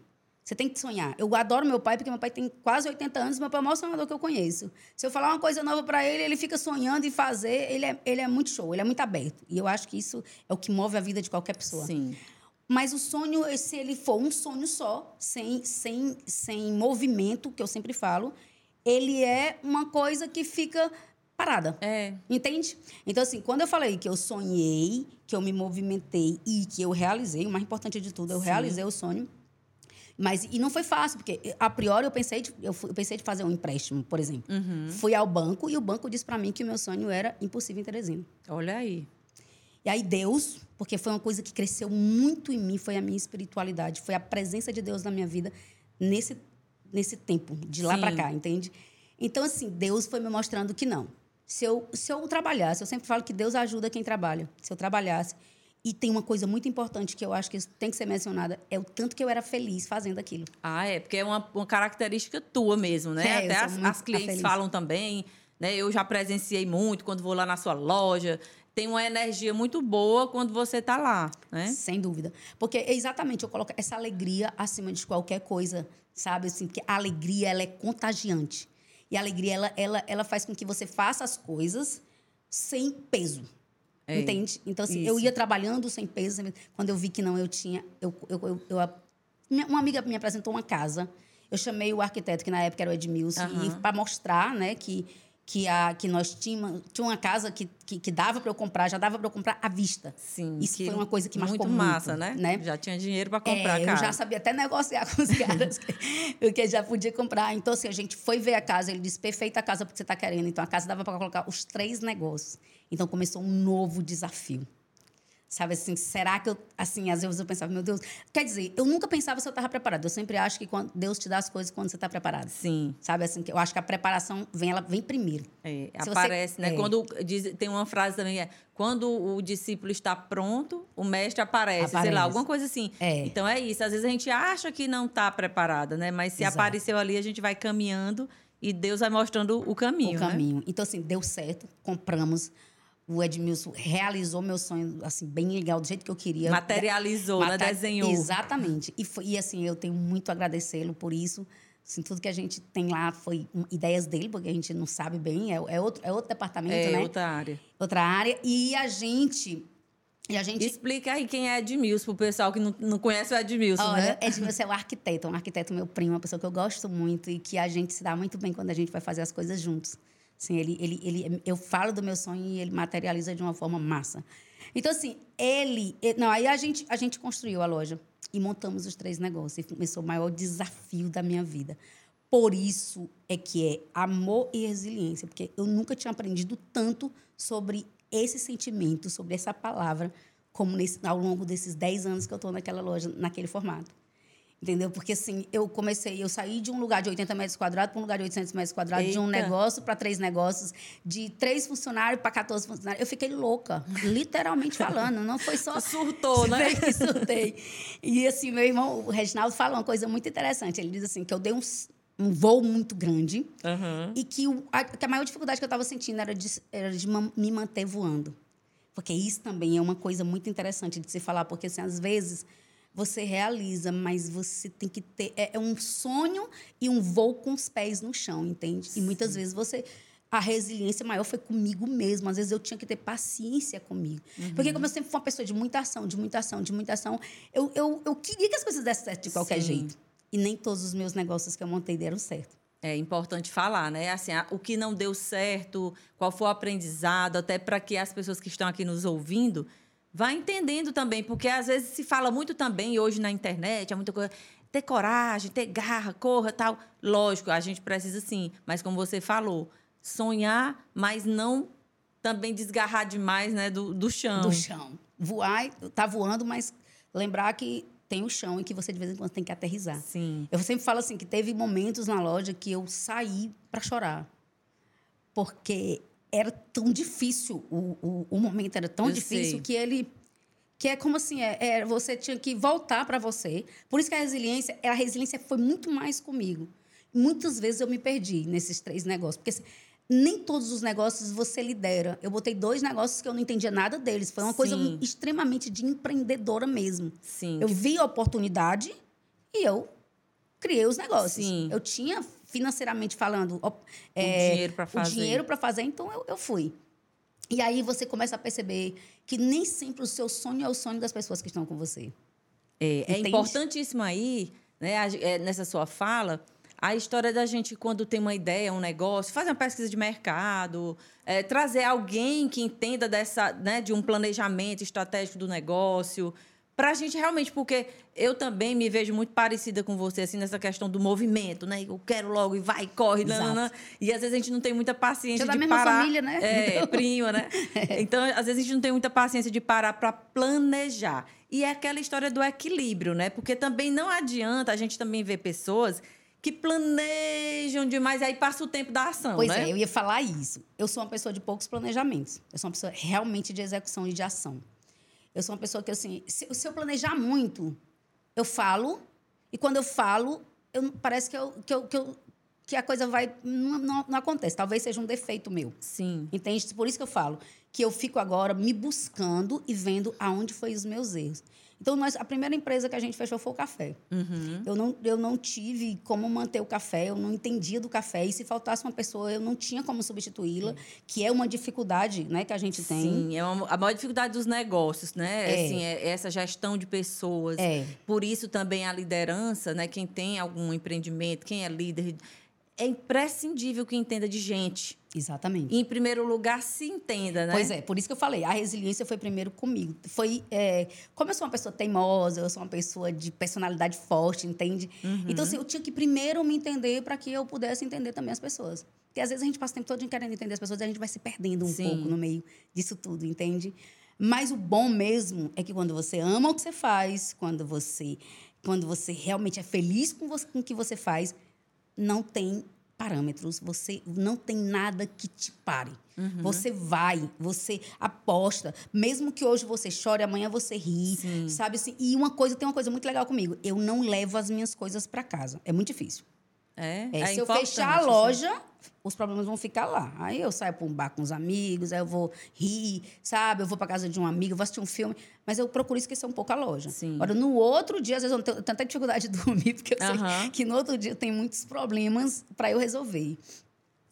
Você tem que sonhar. Eu adoro meu pai porque meu pai tem quase 80 anos, meu pai é o maior sonhador que eu conheço. Se eu falar uma coisa nova para ele, ele fica sonhando em fazer. Ele é, ele é muito show, ele é muito aberto. E eu acho que isso é o que move a vida de qualquer pessoa. Sim. Mas o sonho, se ele for um sonho só, sem, sem, sem movimento, que eu sempre falo, ele é uma coisa que fica parada. É. Entende? Então, assim, quando eu falei que eu sonhei, que eu me movimentei e que eu realizei, o mais importante de tudo, eu Sim. realizei o sonho. Mas, e não foi fácil, porque a priori eu pensei de, eu, fui- eu pensei de fazer um empréstimo, por exemplo. Uhum. Fui ao banco e o banco disse para mim que o meu sonho era impossível em Teresina. Olha aí. E aí Deus, porque foi uma coisa que cresceu muito em mim, foi a minha espiritualidade, foi a presença de Deus na minha vida nesse nesse tempo, de lá para cá, entende? Então assim, Deus foi me mostrando que não. Se eu se eu trabalhasse, eu sempre falo que Deus ajuda quem trabalha. Se eu trabalhasse e tem uma coisa muito importante que eu acho que tem que ser mencionada, é o tanto que eu era feliz fazendo aquilo. Ah, é, porque é uma, uma característica tua mesmo, né? É, Até as, as clientes feliz. falam também, né? Eu já presenciei muito quando vou lá na sua loja. Tem uma energia muito boa quando você está lá, né? Sem dúvida. Porque exatamente eu coloco essa alegria acima de qualquer coisa, sabe? Assim, porque a alegria ela é contagiante. E a alegria ela, ela, ela faz com que você faça as coisas sem peso. É, entende? Então, assim, eu isso. ia trabalhando sem peso. Quando eu vi que não, eu tinha. Eu, eu, eu, eu- uma amiga me apresentou uma casa. Eu chamei o arquiteto, que na época era o Edmilson, Aham. para mostrar né, que, que, a, que nós tínhamos tinha uma casa que, que, que dava para eu comprar, já dava para eu comprar à vista. Sim. Isso foi uma coisa que marcou muito muito, massa, né? né? Já tinha dinheiro para comprar, É, cara. eu já sabia até negociar com os caras, o que já podia comprar. Então, assim, a gente foi ver a casa, ele disse, perfeita a casa porque você está querendo. Então, a casa dava para colocar os três negócios. Então, começou um novo desafio. Sabe assim, será que eu. Assim, às vezes eu pensava, meu Deus. Quer dizer, eu nunca pensava se eu estava preparada. Eu sempre acho que quando Deus te dá as coisas quando você está preparado. Sim. Sabe assim, que eu acho que a preparação vem, ela vem primeiro. É, Se você- aparece, né? é. Quando diz- tem uma frase também é quando o discípulo está pronto, o mestre aparece, sei Aparece. lá, alguma coisa assim. É. Então é isso. Às vezes a gente acha que não está preparada, né? Mas se Exato. apareceu ali, a gente vai caminhando e Deus vai mostrando o caminho, o né? caminho. Então, assim, deu certo, compramos. O Edmilson realizou meu sonho, assim, bem legal, do jeito que eu queria. Materializou, né? Desenhou. Exatamente. E, foi- e, assim, eu tenho muito a agradecê-lo por isso. Assim, tudo que a gente tem lá foi ideias dele, porque a gente não sabe bem, é, é outro, é outro departamento, É né? outra área. Outra área. E a gente. E a gente. Explica aí quem é Edmilson, pro pessoal que não, não conhece o Edmilson, Olha, né? Edmilson é um arquiteto, um arquiteto meu primo, uma pessoa que eu gosto muito e que a gente se dá muito bem quando a gente vai fazer as coisas juntos. Assim, ele, ele, ele, eu falo do meu sonho e ele materializa de uma forma massa. Então, assim, ele. Não, aí a gente, a gente construiu a loja e montamos os três negócios. E começou o maior desafio da minha vida. Por isso é que é amor e resiliência, porque eu nunca tinha aprendido tanto sobre esse sentimento, sobre essa palavra, como nesse, ao longo desses 10 anos que eu estou naquela loja, naquele formato. Entendeu? Porque assim, eu comecei, eu saí de um lugar de 80 metros quadrados para um lugar de 800 metros quadrados, Eita. de um negócio para três negócios, de três funcionários para 14 funcionários. Eu fiquei louca, literalmente falando. Não foi só. Surtou, né? Que surtei. E assim, meu irmão, o Reginaldo, fala uma coisa muito interessante. Ele diz assim: que eu dei um, um voo muito grande uhum. e que, o, a, que a maior dificuldade que eu estava sentindo era de, era de me manter voando. Porque isso também é uma coisa muito interessante de se falar, porque assim, às vezes você realiza, mas você tem que ter. É, é um sonho e um voo com os pés no chão, entende? E muitas vezes você. A resiliência maior foi comigo mesmo. Às vezes eu tinha que ter paciência comigo. Uhum. Porque, como eu sempre fui uma pessoa de muita ação, de muita ação, de muita ação, eu, eu, eu queria que as coisas dessem certo de qualquer Sim. jeito. E nem todos os meus negócios que eu montei deram certo. É importante falar, né? Assim, o que não deu certo, qual foi o aprendizado, até para que as pessoas que estão aqui nos ouvindo vá entendendo também, porque às vezes se fala muito também hoje na internet, é muita coisa ter coragem, ter garra, corra, tal. Lógico, a gente precisa sim, mas como você falou, sonhar, mas não também desgarrar demais, né, do, do chão. Do chão. Voar, tá voando, mas lembrar que tem o chão e que você de vez em quando tem que aterrizar. Sim. Eu sempre falo assim que teve momentos na loja que eu saí para chorar. Porque era tão difícil, o, o, o momento era tão eu difícil sei. que ele que é como assim, é, é você tinha que voltar para você. Por isso que a resiliência, a resiliência foi muito mais comigo. Muitas vezes eu me perdi nesses três negócios, porque assim, nem todos os negócios você lidera. Eu botei dois negócios que eu não entendia nada deles. Foi uma Sim. coisa extremamente de empreendedora mesmo. Sim. Eu vi a oportunidade e eu criei os negócios. Sim. Eu tinha financeiramente falando é, o dinheiro para fazer. O dinheiro para fazer, então eu, eu fui. E aí você começa a perceber que nem sempre o seu sonho é o sonho das pessoas que estão com você. É, é importantíssimo aí, né, é, nessa sua fala, a história da gente, quando tem uma ideia, um negócio, fazer uma pesquisa de mercado, é, trazer alguém que entenda dessa, né, de um planejamento estratégico do negócio, para a gente realmente, porque eu também me vejo muito parecida com você, assim, nessa questão do movimento, né? Eu quero logo e vai, corre, nanana. e às vezes a gente não tem muita paciência Já de da mesma parar. família, né? É, então... prima, né? Então, às vezes a gente não tem muita paciência de parar para planejar. E é aquela história do equilíbrio, né? Porque também não adianta a gente também ver pessoas que planejam demais e aí passa o tempo da ação, pois né? Pois é, eu ia falar isso. Eu sou uma pessoa de poucos planejamentos. Eu sou uma pessoa realmente de execução e de ação. Eu sou uma pessoa que, assim, se, se eu planejar muito, eu falo, e quando eu falo, eu, parece que, eu, que, eu, que, eu, que a coisa vai. Não, não, não, acontece. Talvez seja um defeito meu. Sim. Entende? Por isso que eu falo que eu fico agora me buscando e vendo aonde foi os meus erros. Então, nós, a primeira empresa que a gente fechou foi o café. Uhum. Eu, não, eu não tive como manter o café, eu não entendia do café. E se faltasse uma pessoa, eu não tinha como substituí-la, que é uma dificuldade né, que a gente tem. Sim, é uma, a maior dificuldade dos negócios, né? É. Assim, é essa gestão de pessoas. É. Por isso também a liderança, né? Quem tem algum empreendimento, quem é líder é imprescindível que entenda de gente. Exatamente. E, em primeiro lugar, se entenda, né? Pois é, por isso que eu falei, a resiliência foi primeiro comigo. Foi, é, como eu sou uma pessoa teimosa, eu sou uma pessoa de personalidade forte, entende? Uhum. Então, assim, eu tinha que primeiro me entender para que eu pudesse entender também as pessoas. Porque às vezes a gente passa o tempo todo querendo entender as pessoas e a gente vai se perdendo um Sim. pouco no meio disso tudo, entende? Mas o bom mesmo é que quando você ama o que você faz, quando você, quando você realmente é feliz com, você, com o que você faz, não tem parâmetros, você não tem nada que te pare. Uhum. Você vai, você aposta, mesmo que hoje você chore, amanhã você ri, Sim. sabe assim? E uma coisa tem uma coisa muito legal comigo, eu não levo as minhas coisas para casa. É muito difícil. É, é, é se eu fechar a loja, assim. Os problemas vão ficar lá. Aí eu saio para um bar com os amigos, aí eu vou rir, sabe? Eu vou para casa de um amigo, vou assistir um filme, mas eu procuro esquecer um pouco a loja. Sim. Agora, no outro dia, às vezes eu tenho tanta dificuldade de dormir, porque eu sei que no outro dia tem muitos problemas para eu resolver.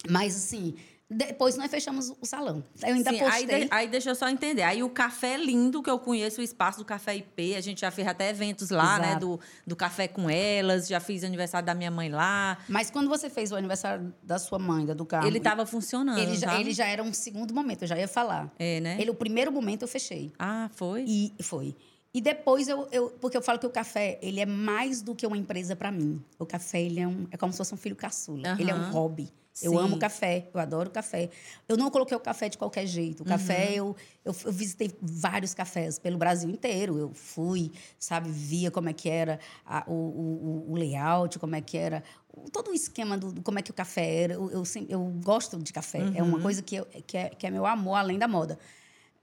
Mas, assim, Depois nós fechamos o salão. Eu ainda Sim, postei. aí, de- aí deixa eu só entender. Aí o café é lindo, que eu conheço o espaço do Café IP. A gente já fez até eventos lá, né? Exato. Do, do café com elas. Já fiz aniversário da minha mãe lá. Mas quando você fez o aniversário da sua mãe, da do carro, ele estava funcionando. ele já, tá? ele já era um segundo momento, eu já ia falar. É, né? Ele, o primeiro momento eu fechei. Ah, foi? E foi. E depois eu, eu. Porque eu falo que o café, ele é mais do que uma empresa para mim. O café, ele é, um, é como se fosse um filho caçula. Ele é um Aham. Hobby. Eu Sim. amo café, eu adoro café. Eu não coloquei o café de qualquer jeito. O café, eu, eu, eu visitei vários cafés pelo Brasil inteiro. Eu fui, sabe, via como é que era a- o, o, o layout, como é que era todo o esquema do, do como é que o café era. Eu, eu, sempre- eu gosto de café. É uma coisa que, eu, que, é, que é meu amor além da moda.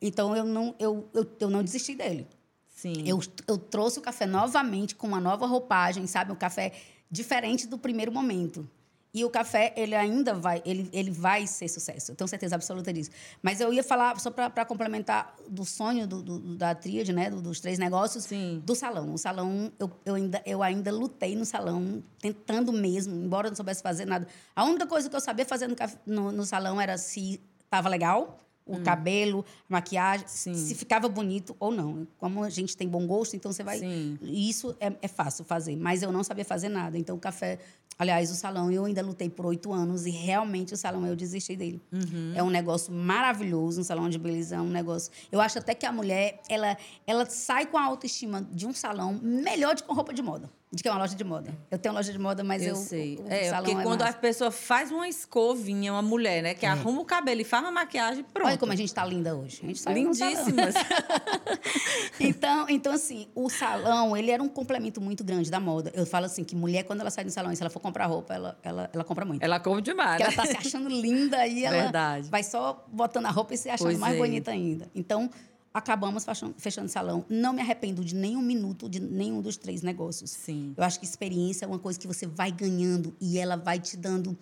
Então eu não, eu, eu, eu não desisti dele. Sim. Eu, eu trouxe o café novamente com uma nova roupagem, sabe? Um café diferente do primeiro momento. E o café, ele ainda vai, ele, ele vai ser sucesso. Eu tenho certeza absoluta disso. Mas eu ia falar, só para complementar, do sonho do, do- da tríade, né? do- dos três negócios, Sim. do salão. O salão, eu, eu, ainda, eu ainda lutei no salão, tentando mesmo, embora eu não soubesse fazer nada. A única coisa que eu sabia fazer no, no, no salão era se estava legal, o cabelo, a maquiagem, Hum. Sim. se ficava bonito ou não. Como a gente tem bom gosto, então você vai. Sim. Isso é, é fácil fazer, mas eu não sabia fazer nada. Então, o café. Aliás, o salão, eu ainda lutei por oito anos e realmente o salão eu desisti dele. Uhum. É um negócio maravilhoso, um salão de beleza, é um negócio. Eu acho até que a mulher, ela, ela sai com a autoestima de um salão melhor do que com roupa de moda, de que uma loja de moda. Eu tenho loja de moda, mas eu. eu sei. o É, salão porque é quando a massa. pessoa faz uma escovinha, uma mulher, né? Que arruma o cabelo e faz uma maquiagem, pronto. Olha como a gente tá linda hoje. A gente no salão. Lindíssimas. Então, então, assim, o salão, ele era um complemento muito grande da moda. Eu falo assim, que mulher, quando ela sai do salão, e se ela for comprar roupa, ela, ela, ela compra muito. Ela come demais. Porque né? ela tá se achando linda e ela Verdade. vai só botando a roupa e se achando Pois mais é. bonita ainda. Então, acabamos fechando, fechando o salão. Não me arrependo de nenhum minuto de nenhum dos três negócios. Sim. Eu acho que experiência é uma coisa que você vai ganhando e ela vai te dando.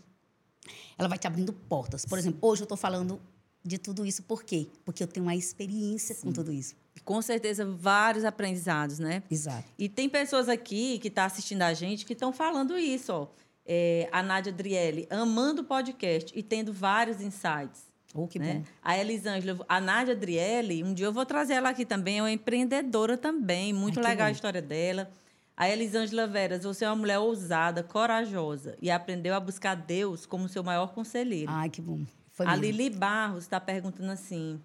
Ela vai te abrindo portas. Por exemplo, hoje eu estou falando de tudo isso, por quê? Porque eu tenho uma experiência com tudo isso. Com certeza, vários aprendizados, né? Exato. E tem pessoas aqui que estão assistindo a gente que estão falando isso, ó. É, a Nádia Adriele, amando o podcast e tendo vários insights. Oh, que né? bom. A Elisângela, a Nádia Adriele, um dia eu vou trazer ela aqui também, é uma empreendedora também, muito Ai, legal a bom. história dela. A Elisângela Veras, você é uma mulher ousada, corajosa e aprendeu a buscar Deus como seu maior conselheiro. Ai, que bom. Foi a mesmo. Lili Barros está perguntando assim: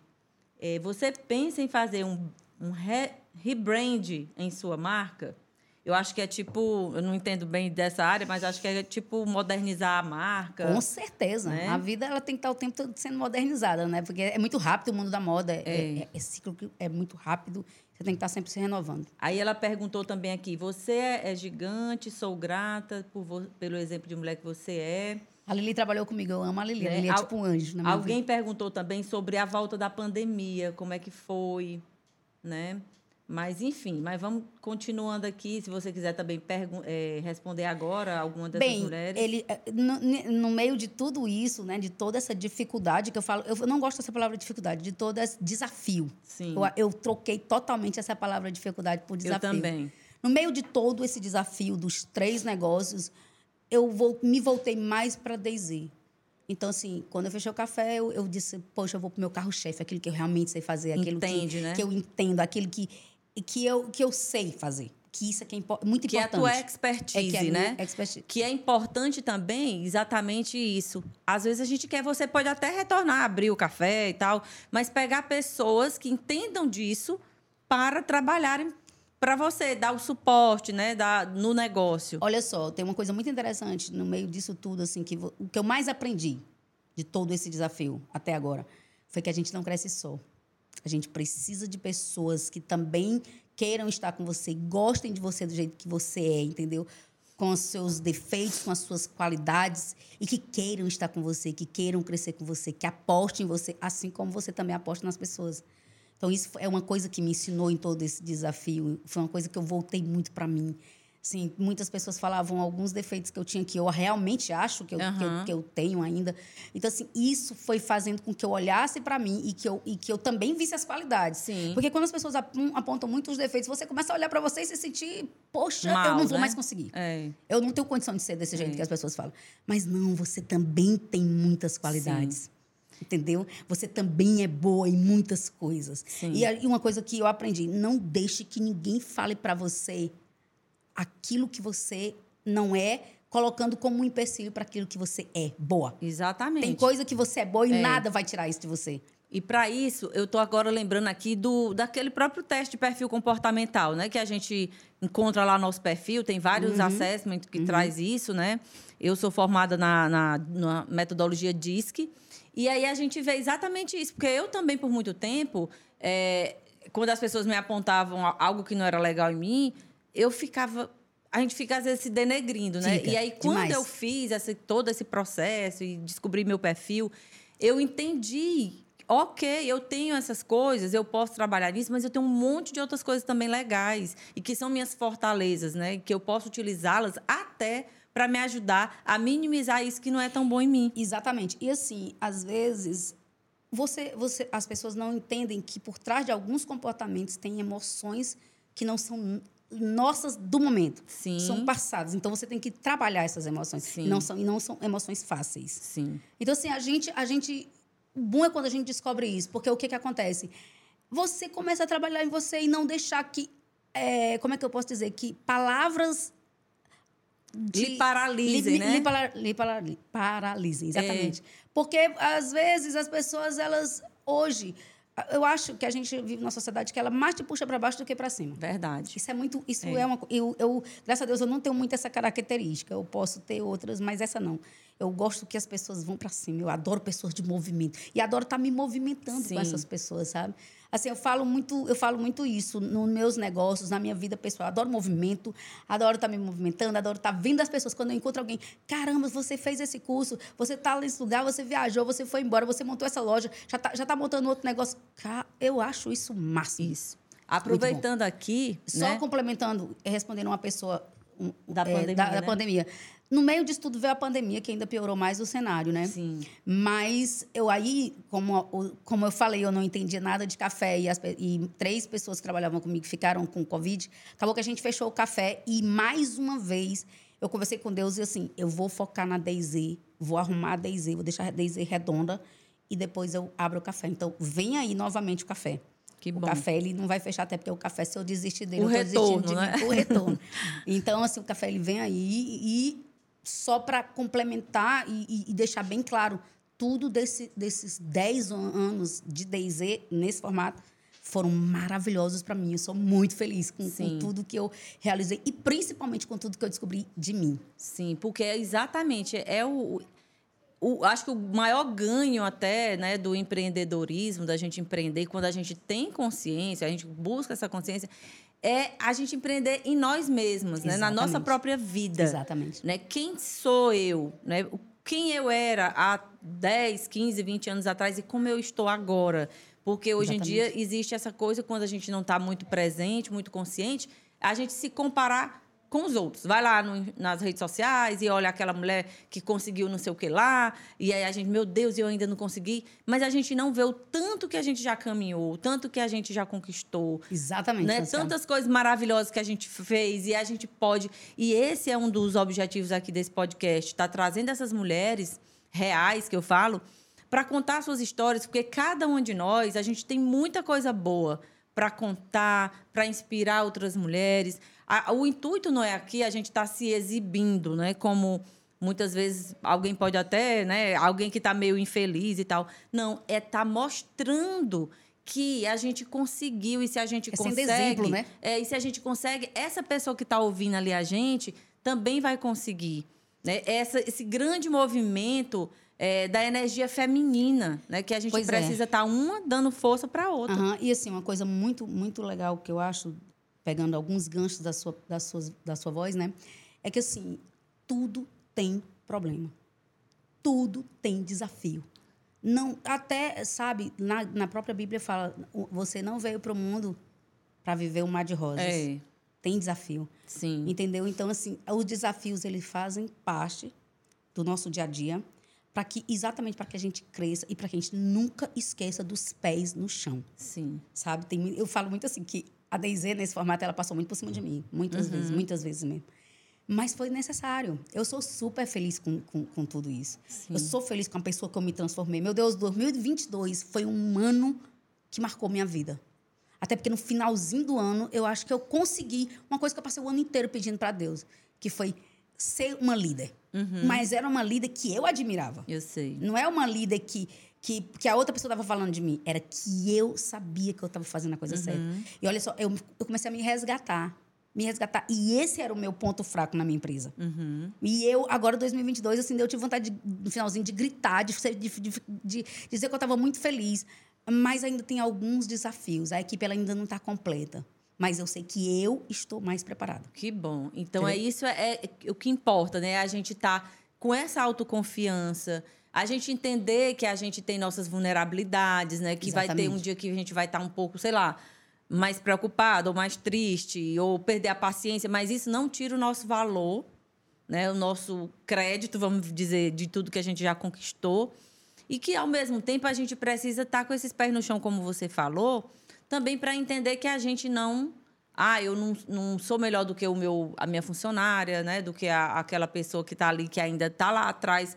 eh, você pensa em fazer um, um re- rebrand em sua marca? Eu acho que é tipo, eu não entendo bem dessa área, mas acho que é tipo modernizar a marca. Com certeza. né? A vida ela tem que estar o tempo todo sendo modernizada, né? Porque é muito rápido o mundo da moda. É, é, é ciclo que é muito rápido. Você tem que estar sempre se renovando. Aí ela perguntou também aqui: você é, é gigante, sou grata por pelo exemplo de mulher que você é. A Lili trabalhou comigo, eu amo a Lili. Né? A Lili é Al- tipo um anjo Alguém vida. perguntou também sobre a volta da pandemia, como é que foi, né? Mas, enfim, mas vamos continuando aqui. Se você quiser também eh, responder agora alguma dessas Bem, mulheres. ele, eh, no, no meio de tudo isso, né, de toda essa dificuldade que eu falo, eu não gosto dessa palavra dificuldade, de todo esse desafio. Sim. Eu, eu troquei totalmente essa palavra dificuldade por Eu desafio. também. No meio de todo esse desafio dos três negócios, eu vou, me voltei mais para Daisy. Então, assim, quando eu fechei o café, eu, eu disse, poxa, eu vou pro meu carro-chefe, aquilo que eu realmente sei fazer, aquilo Entende, que, né? que eu entendo, aquilo que, que, eu, que eu sei fazer. Que isso é, que é impo- muito Que é a importante. tua expertise, É que é né? expertise. Que é importante também exatamente isso. Às vezes a gente quer, você pode até retornar, abrir o café e tal, mas pegar pessoas que entendam disso para trabalharem para você, dar o suporte, né, dar, no negócio. Olha só, tem uma coisa muito interessante no meio disso tudo, assim, que o que eu mais aprendi de todo esse desafio até agora foi que a gente não cresce só. A gente precisa de pessoas que também queiram estar com você, gostem de você do jeito que você é, entendeu? Com os seus defeitos, com as suas qualidades e que queiram estar com você, que queiram crescer com você, que apostem em você, assim como você também aposta nas pessoas. Então, isso é uma coisa que me ensinou em todo esse desafio. Foi uma coisa que eu voltei muito para mim. Assim, muitas pessoas falavam alguns defeitos que eu tinha que eu realmente acho que eu, que eu, que eu tenho ainda. Então, assim, isso foi fazendo com que eu olhasse para mim e que, eu, e que eu também visse as qualidades. Sim. Porque quando as pessoas apon- apontam muito os defeitos, você começa a olhar para você e se sentir, poxa, eu Mal, não vou né? mais conseguir. É. Eu não tenho condição de ser desse jeito É. que as pessoas falam. Mas não, você também tem muitas qualidades. Entendeu? Você também é boa em muitas coisas. Sim. E, e uma coisa que eu aprendi: não deixe que ninguém fale para você aquilo que você não é, colocando como um empecilho para aquilo que você é boa. Exatamente. Tem coisa que você é boa e É. nada vai tirar isso de você. E para isso, eu estou agora lembrando aqui do daquele próprio teste de perfil comportamental, né? Que a gente encontra lá no nosso perfil, tem vários assessments que traz isso, né? Eu sou formada na, na, na metodologia DISC. E aí a gente vê exatamente isso. Porque eu também, por muito tempo, é, quando as pessoas me apontavam algo que não era legal em mim, eu ficava... A gente fica, às vezes, se denegrindo, né? Fica, e aí, quando demais. eu fiz esse, todo esse processo e descobri meu perfil, eu entendi. Ok, eu tenho essas coisas, eu posso trabalhar nisso, mas eu tenho um monte de outras coisas também legais e que são minhas fortalezas, né? Que eu posso utilizá-las até para me ajudar a minimizar isso que não é tão bom em mim. Exatamente. E assim, às vezes, você, você, as pessoas não entendem que por trás de alguns comportamentos tem emoções que não são nossas do momento. Sim. São passadas. Então você tem que trabalhar essas emoções. Sim. E não são, e não são emoções fáceis. Sim. Então, assim, a gente, a gente. O bom é quando a gente descobre isso, porque o que, que acontece? Você começa a trabalhar em você e não deixar que. é, como é que eu posso dizer? Que palavras. Lhe paralisem, lhe, né? Lhe, para- lhe para- paralisem, exatamente. Porque, às vezes, as pessoas, elas. Hoje, eu acho que a gente vive numa sociedade que ela mais te puxa para baixo do que para cima. Verdade. Isso é muito. Isso é, É. uma. Eu, eu, graças a Deus, eu não tenho muito essa característica. Eu posso ter outras, mas essa não. Eu gosto que as pessoas vão para cima. Eu adoro pessoas de movimento. E adoro estar me movimentando Sim. com essas pessoas, sabe? Assim, eu falo muito, eu falo muito isso nos meus negócios, na minha vida pessoal. Eu adoro movimento, adoro estar me movimentando, adoro estar vendo as pessoas. Quando eu encontro alguém, caramba, você fez esse curso, você está nesse lugar, você viajou, você foi embora, você montou essa loja, já está já tá montando outro negócio. Eu acho isso máximo. Isso. Aproveitando aqui, Só né? complementando, e respondendo uma pessoa Da é, pandemia, da, da né? pandemia. No meio disso tudo veio a pandemia, que ainda piorou mais o cenário, né? Sim. Mas eu aí, como, como eu falei, eu não entendia nada de café e, as e três pessoas que trabalhavam comigo ficaram com Covid. Acabou que a gente fechou o café e mais uma vez eu conversei com Deus e assim, eu vou focar na DayZ, vou arrumar a DayZ, vou deixar a DayZ redonda e depois eu abro o café. Então, vem aí novamente o café. Que o bom. café ele não vai fechar até porque o café se eu desistir dele, O eu retorno, de né? mim. O retorno. Então assim, o café ele vem aí e só para complementar e, e- deixar bem claro, tudo desse, desses 10 an- anos de DayZ nesse formato foram maravilhosos para mim. Eu sou muito feliz com, com tudo que eu realizei e principalmente com tudo que eu descobri de mim. Sim, porque é exatamente é o, o- acho que o maior ganho até né, do empreendedorismo, da gente empreender, quando a gente tem consciência, a gente busca essa consciência, é a gente empreender em nós mesmos, né, na nossa Exatamente. própria vida. Exatamente. Né? Quem sou eu? Né? Quem eu era há 10, 15, 20 anos atrás e como eu estou agora? Porque hoje em dia existe essa coisa, quando a gente não está muito presente, muito consciente, a gente se comparar com os outros. Vai lá no- nas redes sociais e olha aquela mulher que conseguiu não sei o que lá, e aí a gente, meu Deus, eu ainda não consegui. Mas a gente não vê o tanto que a gente já caminhou, o tanto que a gente já conquistou, Exatamente. né? Tantas coisas maravilhosas que a gente fez e a gente pode. E esse é um dos objetivos aqui desse podcast, tá trazendo essas mulheres reais que eu falo para contar suas histórias, porque cada uma de nós a gente tem muita coisa boa para contar, para inspirar outras mulheres. A- o intuito não é aqui a gente estar se exibindo, né? Como muitas vezes alguém pode até, né? Alguém que está meio infeliz e tal. Não, é estar mostrando que a gente conseguiu e se a gente É consegue, exemplo, né? é, e se a gente consegue, essa pessoa que está ouvindo ali a gente também vai conseguir. Né? Essa, esse grande movimento é, da energia feminina, né? que a gente Pois é. precisa estar uma dando força para a outra. Aham, E assim, uma coisa muito, muito legal que eu acho, pegando alguns ganchos da sua, da, sua, da sua voz, né? É que assim, tudo tem problema. Tudo tem desafio. Não, até, sabe, na, na própria Bíblia fala, você não veio para o mundo para viver um mar de rosas. É, Tem desafio. sim. Entendeu? Então, assim, os desafios, eles fazem parte do nosso dia a dia, para que exatamente para que a gente cresça e para que a gente nunca esqueça dos pés no chão Sim. sabe? Tem, eu falo muito assim que a DayZ, nesse formato, ela passou muito por cima de mim. Muitas vezes, muitas vezes mesmo. Mas foi necessário. Eu sou super feliz com, com, com tudo isso. Sim. Eu sou feliz com a pessoa que eu me transformei. Meu Deus, 2022 foi um ano que marcou minha vida. Até porque no finalzinho do ano, eu acho que eu consegui uma coisa que eu passei o ano inteiro pedindo para Deus, que foi ser uma líder. Uhum. Mas era uma líder que eu admirava. Eu sei. Não é uma líder que, que, que a outra pessoa estava falando de mim. Era que eu sabia que eu estava fazendo a coisa certa. E olha só, eu, eu comecei a me resgatar. Me resgatar. E esse era o meu ponto fraco na minha empresa. Uhum. E eu, agora, 2022, assim, eu tive vontade, de, no finalzinho, de gritar, de, de, de, de dizer que eu estava muito feliz. Mas ainda tem alguns desafios. A equipe ela ainda não está completa. Mas eu sei que eu estou mais preparada. Que bom. Então, é Entendeu? isso é, é o que importa, né? A gente tá com essa autoconfiança, a gente entender que a gente tem nossas vulnerabilidades, né? Que vai ter um Exatamente. dia que a gente vai estar um pouco, sei lá, mais preocupado ou mais triste ou perder a paciência, mas isso não tira o nosso valor, né? O nosso crédito, vamos dizer, de tudo que a gente já conquistou. E que, ao mesmo tempo, a gente precisa estar com esses pés no chão, como você falou, também para entender que a gente não. Ah, eu não, não sou melhor do que o meu, a minha funcionária, né? Do que a- aquela pessoa que está ali, que ainda está lá atrás,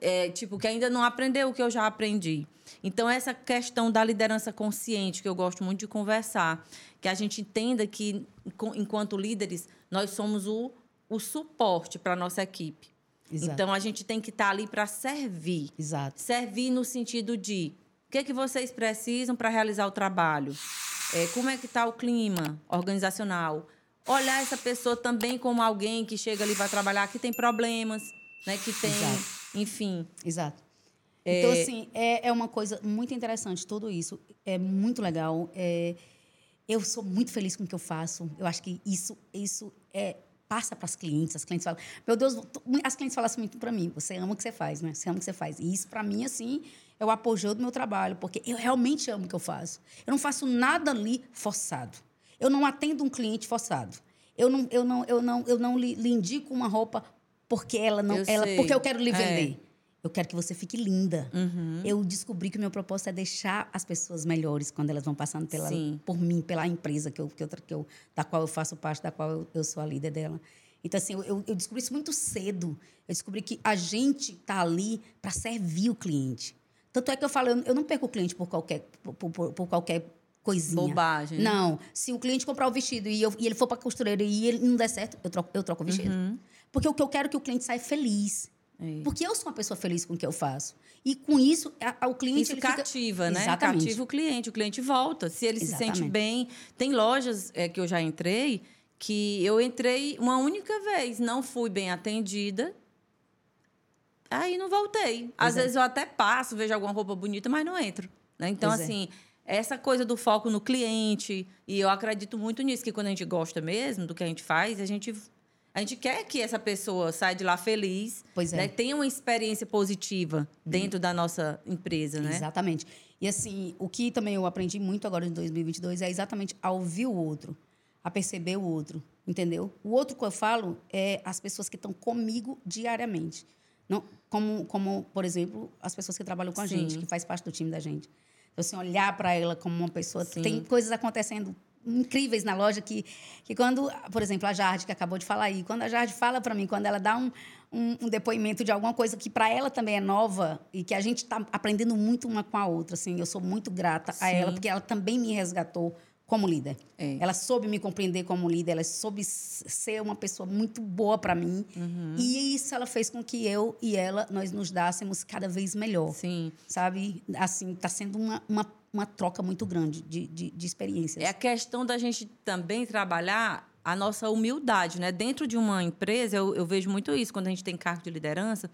é, tipo, que ainda não aprendeu o que eu já aprendi. Então, essa questão da liderança consciente, que eu gosto muito de conversar, que a gente entenda que, enqu- enquanto líderes, nós somos o, o suporte para a nossa equipe. Exato. Então, a gente tem que estar ali para servir. Exato. Servir no sentido de o que, é que vocês precisam para realizar o trabalho? É, como é que está o clima organizacional? Olhar essa pessoa também como alguém que chega ali para trabalhar, que tem problemas, né? que tem, Exato. enfim. Exato. Então, assim, é, é uma coisa muito interessante tudo isso. É muito legal. É, eu sou muito feliz com o que eu faço. Eu acho que isso, isso é, passa para as clientes. As clientes falam, meu Deus, as clientes falam assim muito para mim, você ama o que você faz, né? Você ama o que você faz. E isso, para mim, assim, é o apogeu do meu trabalho, porque eu realmente amo o que eu faço. Eu não faço nada ali forçado. Eu não atendo um cliente forçado. Eu não, eu não, eu não, eu não lhe, lhe indico uma roupa porque ela não, Eu ela, sei. porque eu quero lhe É. vender. Eu quero que você fique linda. Uhum. Eu descobri que o meu propósito é deixar as pessoas melhores quando elas vão passando pela, Sim. por mim, pela empresa que eu, que eu, que eu- da qual eu faço parte, da qual eu, eu sou a líder dela. Então, assim, eu, eu descobri isso muito cedo. Eu descobri que a gente está ali para servir o cliente. Tanto é que eu falo, eu, não perco o cliente por qualquer, por, por- por qualquer coisinha. Bobagem? Não. Se o cliente comprar o vestido e, eu- e ele for para a costureira e ele não der certo, eu troco, eu troco o vestido. Porque o que eu quero é que o cliente saia feliz. É. Porque eu sou uma pessoa feliz com o que eu faço. E com isso, a- a- o cliente. Isso ele fica- cativa, né? Exatamente. Cativa o cliente. O cliente volta. Se ele se Exatamente. sente bem. Tem lojas é, que eu já entrei que eu entrei uma única vez, não fui bem atendida. Aí não voltei. Às Pois é. vezes eu até passo, vejo alguma roupa bonita, mas não entro. né? Então, Pois é. assim, essa coisa do foco no cliente, e eu acredito muito nisso, que quando a gente gosta mesmo do que a gente faz, a gente, a gente quer que essa pessoa saia de lá feliz, Pois é. né? tenha uma experiência positiva dentro da nossa empresa, né? Exatamente. E assim, o que também eu aprendi muito agora em 2022 é exatamente a ouvir o outro, a perceber o outro, entendeu? O outro que eu falo é as pessoas que estão comigo diariamente. Não, como, como, por exemplo, as pessoas que trabalham com a Sim. gente, que faz parte do time da gente. Então, assim, olhar para ela como uma pessoa... Sim. Tem coisas acontecendo incríveis na loja que, que quando, por exemplo, a Jade, que acabou de falar aí, quando a Jade fala para mim, quando ela dá um, um, um depoimento de alguma coisa que para ela também é nova e que a gente está aprendendo muito uma com a outra, assim, eu sou muito grata a Sim. ela, porque ela também me resgatou como líder. É. Ela soube me compreender como líder, ela soube ser uma pessoa muito boa para mim. Uhum. E isso ela fez com que eu e ela nós nos dássemos cada vez melhor Sim. sabe? Assim, está sendo uma, uma, uma troca muito grande de, de, de experiências. É a questão da gente também trabalhar a nossa humildade, né? Dentro de uma empresa, eu, eu vejo muito isso quando a gente tem cargo de liderança.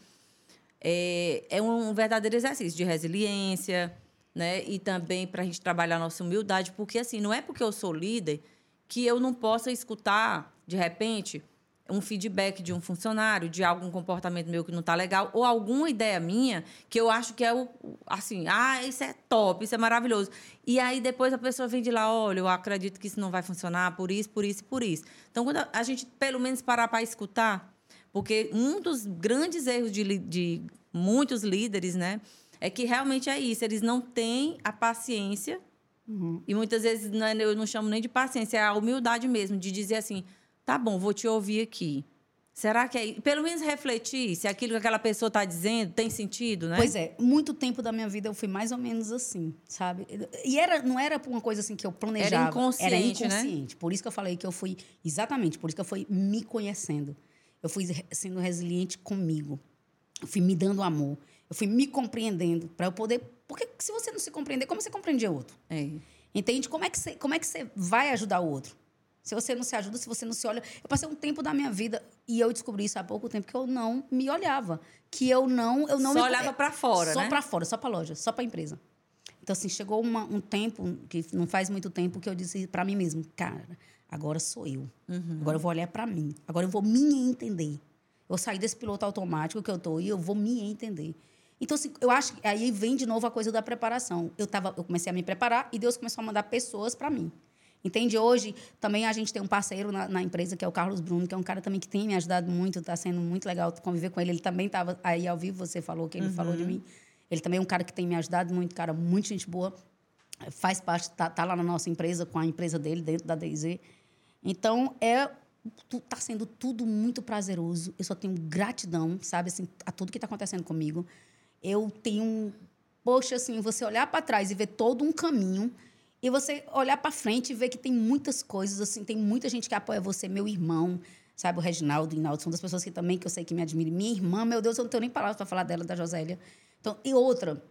É, é um verdadeiro exercício de resiliência, né? E também para a gente trabalhar a nossa humildade, porque assim, não é porque eu sou líder que eu não possa escutar, de repente, um feedback de um funcionário, de algum comportamento meu que não está legal, ou alguma ideia minha que eu acho que é o assim, ah, isso é top, isso é maravilhoso. E aí depois a pessoa vem de lá, olha, eu acredito que isso não vai funcionar por isso, por isso e por isso. Então, quando a- gente pelo menos parar para escutar, porque um dos grandes erros de, de muitos líderes, né, é que realmente é isso, eles não têm a paciência e muitas vezes não é- eu não chamo nem de paciência, é a humildade mesmo, de dizer assim: tá bom, vou te ouvir aqui. Será que é. Pelo menos refletir se aquilo que aquela pessoa está dizendo tem sentido, né? Pois é, muito tempo da minha vida eu fui mais ou menos assim, sabe? E era, não era uma coisa assim que eu planejava. Era inconsciente, Era né? inconsciente. Por isso que eu falei que eu fui. Exatamente, por isso que eu fui me conhecendo. Eu fui sendo resiliente comigo. Eu fui me dando amor. Eu fui me compreendendo para eu poder. Porque se você não se compreender, como você compreende o outro? É. Entende? Como é que você, como é que você vai ajudar o outro? Se você não se ajuda, se você não se olha. Eu passei um tempo da minha vida e eu descobri isso há pouco tempo que eu não me olhava, que eu não, eu não Só me olhava pra fora, só né? para fora, só para loja, só para empresa. Então assim chegou uma- um tempo que não faz muito tempo que eu disse para mim mesmo, cara, agora sou eu. Uhum. Agora eu vou olhar para mim. Agora eu vou me entender. Eu sair desse piloto automático que eu tô e eu vou me entender. Então, assim, eu acho que aí vem de novo a coisa da preparação. Eu, tava, eu comecei a me preparar e Deus começou a mandar pessoas para mim. Entende? Hoje, também a gente tem um parceiro na, na empresa, que é o Carlos Bruno, que é um cara também que tem me ajudado muito, está sendo muito legal conviver com ele. Ele também estava aí ao vivo, você falou que ele falou de mim. Ele também é um cara que tem me ajudado muito, cara, muito gente boa. Faz parte, tá, tá lá na nossa empresa, com a empresa dele, dentro da DZ. Então, é tá sendo tudo muito prazeroso. Eu só tenho gratidão, sabe, assim, a tudo que está acontecendo comigo. Eu tenho, poxa, assim, você olhar para trás e ver todo um caminho e você olhar para frente e ver que tem muitas coisas, assim, tem muita gente que apoia você, meu irmão, sabe, o Reginaldo, o Inaldo, são das pessoas que também que eu sei que me admiram. Minha irmã, meu Deus, eu não tenho nem palavras para falar dela, da Josélia. Então, e outra,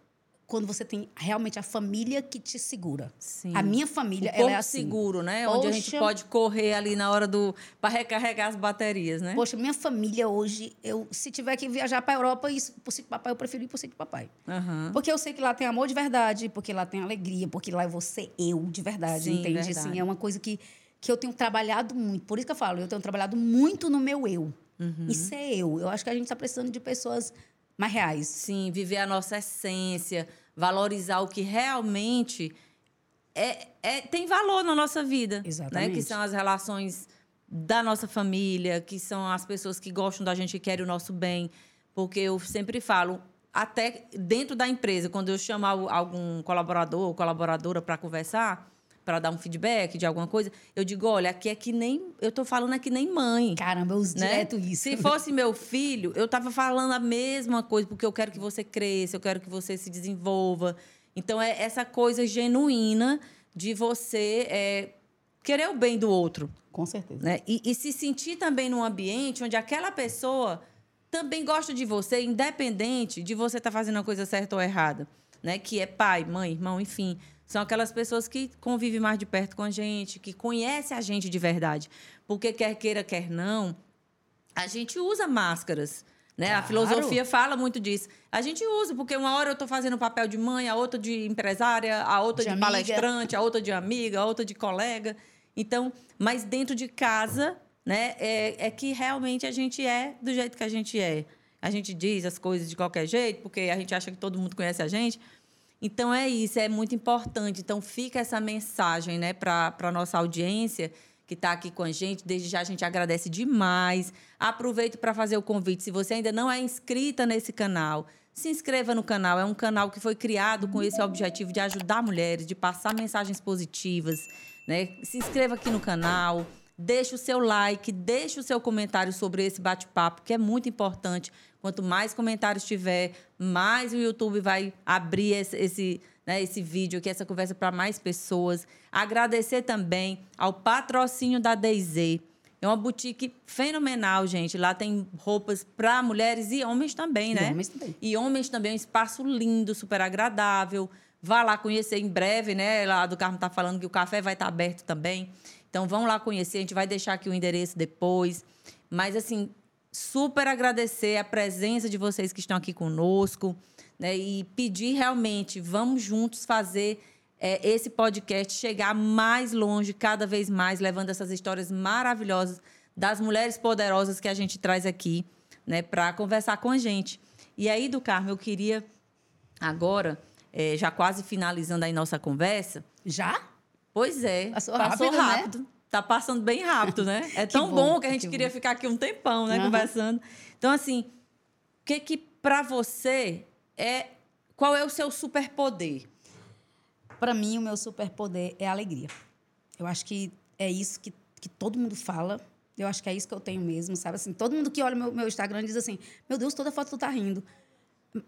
quando você tem realmente a família que te segura. Sim. A minha O família, porto ela é assim. seguro, né? Onde a gente Poxa. pode correr ali na hora do. para recarregar as baterias, né? Poxa, minha família hoje, eu se tiver que viajar para a Europa, isso, por sítio papai, eu prefiro ir por sítio papai. Aham. Porque eu sei que lá tem amor de verdade, porque lá tem alegria, porque lá eu vou ser eu de verdade, Sim, entende? verdade. Assim, é uma coisa que, que eu tenho trabalhado muito. Por isso que eu falo, eu tenho trabalhado muito no meu eu. Uhum. E ser eu. Eu acho que a gente está precisando de pessoas mais reais. Sim, viver a nossa essência, valorizar o que realmente é, é- tem valor na nossa vida. Né? Exatamente. Que são as relações da nossa família, que são as pessoas que gostam da gente, que querem o nosso bem. Porque eu sempre falo, até dentro da empresa, quando eu chamo al- algum colaborador ou colaboradora para conversar, para dar um feedback de alguma coisa, eu digo, olha, aqui é que nem. Eu tô falando que nem mãe Caramba, eu uso né? direto isso. Se fosse meu filho, eu tava falando a mesma coisa, porque eu quero que você cresça, eu quero que você se desenvolva. Então, é essa coisa genuína de você é, querer o bem do outro, Com certeza. né? E, e se sentir também num ambiente onde aquela pessoa também gosta de você, independente de você estar fazendo a coisa certa ou errada, né? Que é pai, mãe, irmão, enfim. São aquelas pessoas que convivem mais de perto com a gente, que conhecem a gente de verdade. Porque quer queira, quer não, a gente usa máscaras. Né? A Claro. filosofia fala muito disso. A gente usa, porque uma hora eu estou fazendo papel de mãe, a outra de empresária, a outra De de, palestrante, a outra de amiga, a outra de colega. Então, mas dentro de casa, né, é, é que realmente a gente é do jeito que a gente é. A gente diz as coisas de qualquer jeito, porque a gente acha que todo mundo conhece a gente. Então é isso, é muito importante. Então fica essa mensagem né, para a nossa audiência que está aqui com a gente. Desde já a gente agradece demais. Aproveito para fazer o convite. Se você ainda não é inscrita nesse canal, se inscreva no canal. É um canal que foi criado com esse objetivo de ajudar mulheres, de passar mensagens positivas. Né? Se inscreva aqui no canal. Deixe o seu like, deixe o seu comentário sobre esse bate-papo, que é muito importante. Quanto mais comentários tiver, mais o YouTube vai abrir esse, esse, né, esse vídeo aqui, essa conversa para mais pessoas. Agradecer também ao patrocínio da DayZ. É uma boutique fenomenal, gente. Lá tem roupas para mulheres e homens também, E né? homens também. E homens também, um espaço lindo, super agradável. Vá lá conhecer em breve, né? Lá do Carmo tá falando que o café vai estar aberto também. Então vão lá conhecer, a gente vai deixar aqui o endereço depois. Mas assim, super agradecer a presença de vocês que estão aqui conosco, né? E pedir realmente, vamos juntos fazer é, esse podcast chegar mais longe, cada vez mais, levando essas histórias maravilhosas das mulheres poderosas que a gente traz aqui, né, para conversar com a gente. E aí, do Carmo, eu queria agora, é, já quase finalizando aí nossa conversa, Já? Pois é. Passou passou rápido, né? Tá passando bem rápido, né? É tão bom, bom, que a gente que queria bom. ficar aqui um tempão, né? Aham. Conversando. Então, assim, o que que pra você é... Qual é o seu superpoder? Para mim, o meu superpoder é a alegria. Eu acho que é isso que, que todo mundo fala, Eu acho que é isso que eu tenho mesmo, sabe? Assim, todo mundo que olha meu, meu Instagram diz assim: Meu Deus, toda foto tu tá rindo.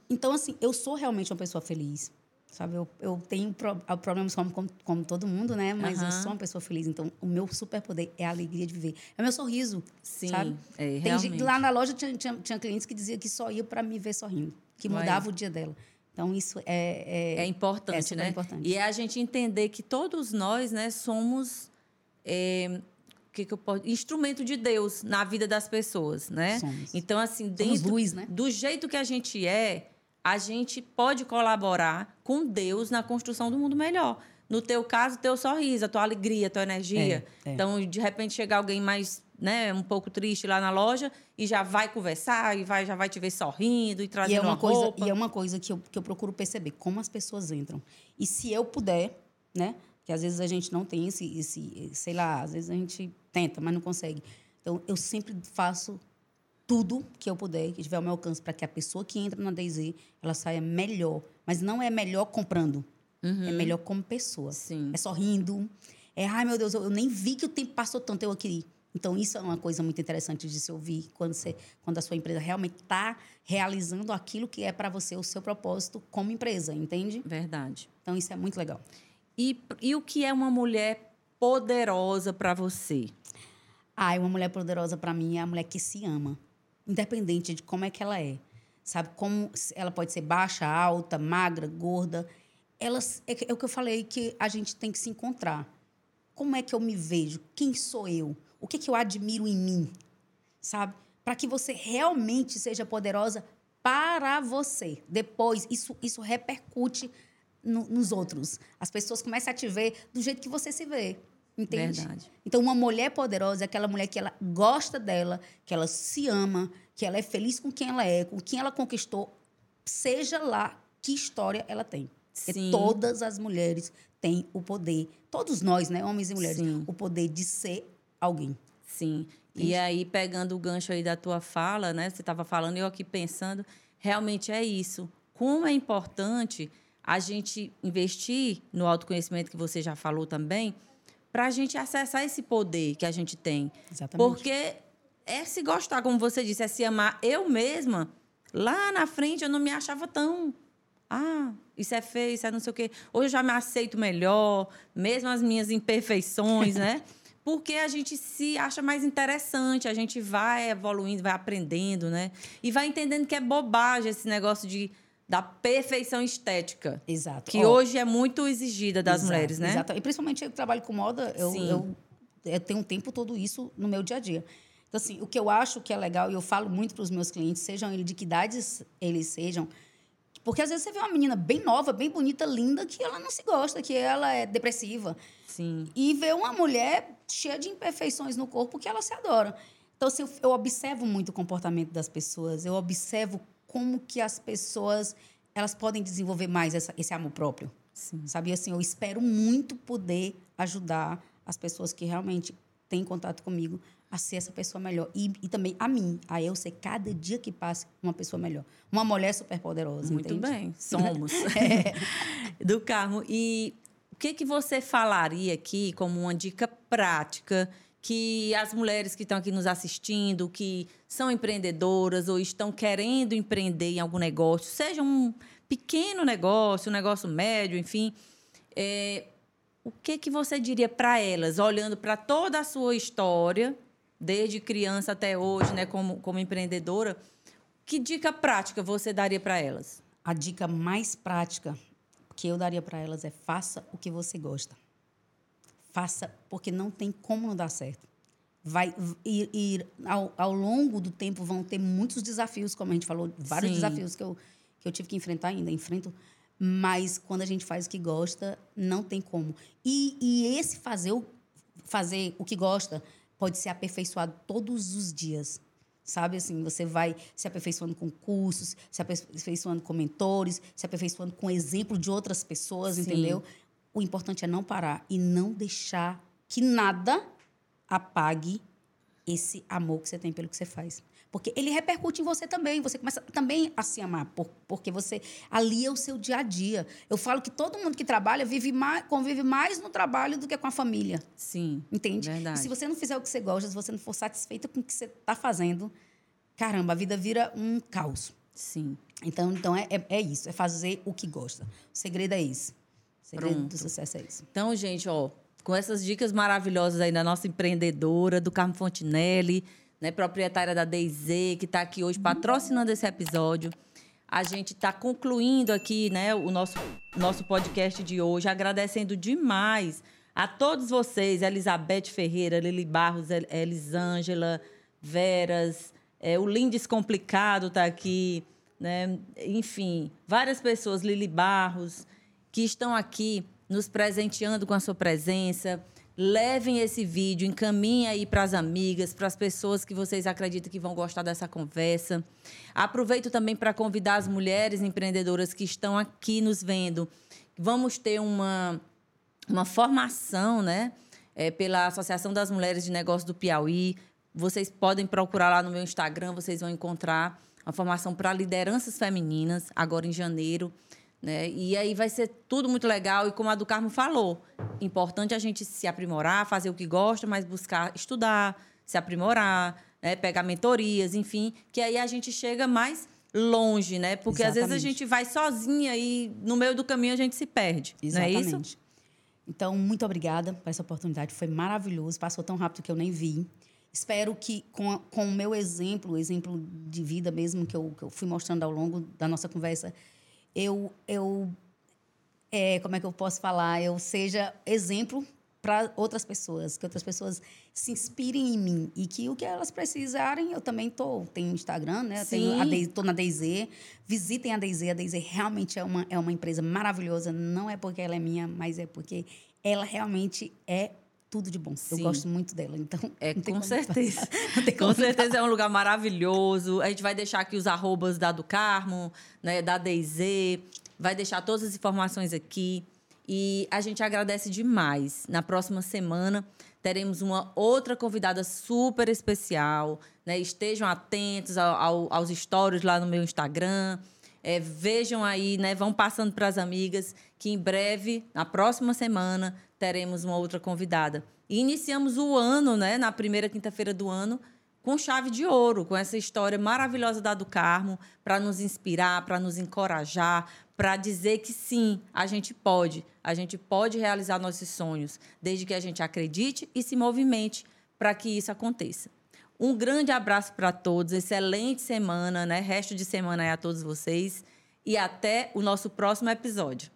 Então, assim, eu sou realmente uma pessoa feliz. Sabe, eu, eu tenho pro, problemas como, como, todo mundo, né? Mas uhum. eu sou uma pessoa feliz. Então, o meu superpoder é a alegria de viver. É o meu sorriso. Sim, sabe? É, Tem gente, lá na loja tinha, tinha, tinha clientes que diziam que só ia para me ver sorrindo, que mudava o dia dela. Então, isso é... É, é importante, é né? Importante. E é a gente entender que todos nós né, somos... É, que, que eu posso, instrumento de Deus na vida das pessoas, né? Somos. Então, assim, dentro luz, né? do jeito que a gente é, a gente pode colaborar com Deus na construção do mundo melhor. No teu caso, teu sorriso, a tua alegria, a tua energia. É, é. Então, de repente, chegar alguém mais né, um pouco triste lá na loja e já vai conversar e vai, já vai te ver sorrindo e trazendo e é uma, uma coisa roupa. E é uma coisa que eu, que eu procuro perceber, como as pessoas entram. E se eu puder, né? Que às vezes a gente não tem esse, esse, sei lá, às vezes a gente tenta, mas não consegue. Então, eu sempre faço tudo que eu puder, que tiver ao meu alcance, para que a pessoa que entra na DZ, ela saia melhor. Mas não é melhor comprando. Uhum. É melhor como pessoa. Sim. É sorrindo. É, ai, meu Deus, eu, eu nem vi que o tempo passou tanto, eu aqui. Então, isso é uma coisa muito interessante de se ouvir quando, você, quando a sua empresa realmente está realizando aquilo que é para você o seu propósito como empresa, entende? Verdade. Então, isso é muito legal. E, e o que é uma mulher poderosa para você? Ah, uma mulher poderosa para mim é a mulher que se ama, independente de como é que ela é. Sabe como ela pode ser baixa, alta, magra, gorda. Elas é, é o que eu falei que a gente tem que se encontrar. Como é que eu me vejo? Quem sou eu? O que, que eu admiro em mim? Sabe? Para que você realmente seja poderosa para você. Depois, isso, isso repercute no, nos outros. As pessoas começam a te ver do jeito que você se vê. Entende? Verdade. Então, uma mulher poderosa é aquela mulher que ela gosta dela, que ela se ama, que ela é feliz com quem ela é, com quem ela conquistou, seja lá que história ela tem. Sim. todas as mulheres têm o poder, todos nós, né, homens e mulheres, Sim. o poder de ser alguém. Sim. Entende? E aí, pegando o gancho aí da tua fala, né? Você estava falando, eu aqui pensando, realmente é isso. Como é importante a gente investir no autoconhecimento que você já falou também, para a gente acessar esse poder que a gente tem. Exatamente. Porque é se gostar, como você disse, é se amar. Eu mesma, lá na frente, eu não me achava tão. Ah, isso é feio, isso é não sei o quê. Hoje eu já me aceito melhor, mesmo as minhas imperfeições, né? porque a gente se acha mais interessante, a gente vai evoluindo, vai aprendendo, né? E vai entendendo que é bobagem esse negócio de da perfeição estética. Exato. Que oh. hoje é muito exigida das exato, mulheres, né? Exato. E principalmente eu trabalho com moda, eu, eu, eu, tenho um tempo todo isso no meu dia a dia. Então, assim, o que eu acho que é legal, e eu falo muito para os meus clientes, sejam eles de que idades eles sejam, porque às vezes você vê uma menina bem nova, bem bonita, linda, que ela não se gosta, que ela é depressiva. Sim. E vê uma mulher cheia de imperfeições no corpo que ela se adora. Então, assim, eu observo muito o comportamento das pessoas, eu observo como que as pessoas elas podem desenvolver mais essa, esse amor próprio. Sim. Sabe? assim, eu espero muito poder ajudar as pessoas que realmente têm contato comigo a ser essa pessoa melhor. E, e também a mim, a eu ser cada dia que passa uma pessoa melhor. Uma mulher super poderosa. Muito entende? bem, somos. é. Do Carmo. E o que, que você falaria aqui como uma dica prática que as mulheres que estão aqui nos assistindo, que são empreendedoras ou estão querendo empreender em algum negócio, seja um pequeno negócio, um negócio médio, enfim, é, o que que você diria para elas, olhando para toda a sua história, desde criança até hoje, né, como, como empreendedora, que dica prática você daria para elas? A dica mais prática que eu daria para elas é faça o que você gosta. Faça, porque não tem como não dar certo. Vai ir, ir ao, ao, longo do tempo vão ter muitos desafios, como a gente falou, vários Sim. desafios que eu, que eu tive que enfrentar ainda, enfrento. Mas quando a gente faz o que gosta, não tem como. E, e esse fazer o, fazer o que gosta pode ser aperfeiçoado todos os dias. Sabe assim, você vai se aperfeiçoando com cursos, se aperfeiçoando com mentores, se aperfeiçoando com exemplo de outras pessoas, Sim. entendeu? O importante é não parar e não deixar que nada apague esse amor que você tem pelo que você faz. Porque ele repercute em você também. Você começa também a se amar, por, porque você alia o seu dia a dia. Eu falo que todo mundo que trabalha vive mais, convive mais no trabalho do que com a família. Sim. Entende? Verdade. E se você não fizer o que você gosta, se você não for satisfeita com o que você está fazendo, caramba, a vida vira um caos. Sim. Então, então é, é, é isso, é fazer o que gosta. O segredo é isso. Segredo Pronto. do sucesso é isso. Então, gente, ó, com essas dicas maravilhosas aí da nossa empreendedora, do Carmo Fontinelli, né, proprietária da DZ, que está aqui hoje patrocinando esse episódio. A gente está concluindo aqui né, o nosso, nosso podcast de hoje, agradecendo demais a todos vocês, Elizabeth Ferreira, Lili Barros, El- Elisângela, Veras, é, o Lindes Complicado está aqui, né? enfim, várias pessoas, Lili Barros, que estão aqui nos presenteando com a sua presença. Levem esse vídeo, encaminhem aí para as amigas, para as pessoas que vocês acreditam que vão gostar dessa conversa. Aproveito também para convidar as mulheres empreendedoras que estão aqui nos vendo. Vamos ter uma, uma formação, né? É, pela Associação das Mulheres de Negócios do Piauí. Vocês podem procurar lá no meu Instagram, vocês vão encontrar uma formação para lideranças femininas, agora em janeiro. Né? E aí vai ser tudo muito legal. E como a do Carmo falou, importante a gente se aprimorar, fazer o que gosta, mas buscar estudar, se aprimorar, né? pegar mentorias, enfim, que aí a gente chega mais longe, né? Porque às vezes a Exatamente. gente vai sozinha e no meio do caminho a gente se perde. Não é isso? Exatamente. Então, muito obrigada por essa oportunidade. Foi maravilhoso. Passou tão rápido que eu nem vi. Espero que, com, com o meu exemplo, o exemplo de vida mesmo que eu, que eu fui mostrando ao longo da nossa conversa, eu, eu é, como é que eu posso falar? Eu seja exemplo para outras pessoas, que outras pessoas se inspirem em mim e que o que elas precisarem, eu também tô, tenho Instagram, né? Eu Tenho a Sim. Tô na DayZ. Visitem a DayZ, a DayZ realmente é uma é uma empresa maravilhosa, não é porque ela é minha, mas é porque ela realmente é tudo de bom. Sim. Eu gosto muito dela, então É, com certeza. Com certeza é um lugar maravilhoso. A gente vai deixar aqui os arrobas da do Carmo, né, da DayZ, vai deixar todas as informações aqui. E a gente agradece demais. Na próxima semana teremos uma outra convidada super especial. Né? Estejam atentos ao- ao- aos stories lá no meu Instagram. É, vejam aí, né? Vão passando para as amigas que em breve, na próxima semana, teremos uma outra convidada. E iniciamos o ano, né? Na primeira quinta-feira do ano, com chave de ouro, com essa história maravilhosa da do Carmo, para nos inspirar, para nos encorajar, para dizer que sim, a gente pode, a gente pode realizar nossos sonhos, desde que a gente acredite e se movimente para que isso aconteça. Um grande abraço para todos, excelente semana, né? Resto de semana aí a todos vocês e até o nosso próximo episódio.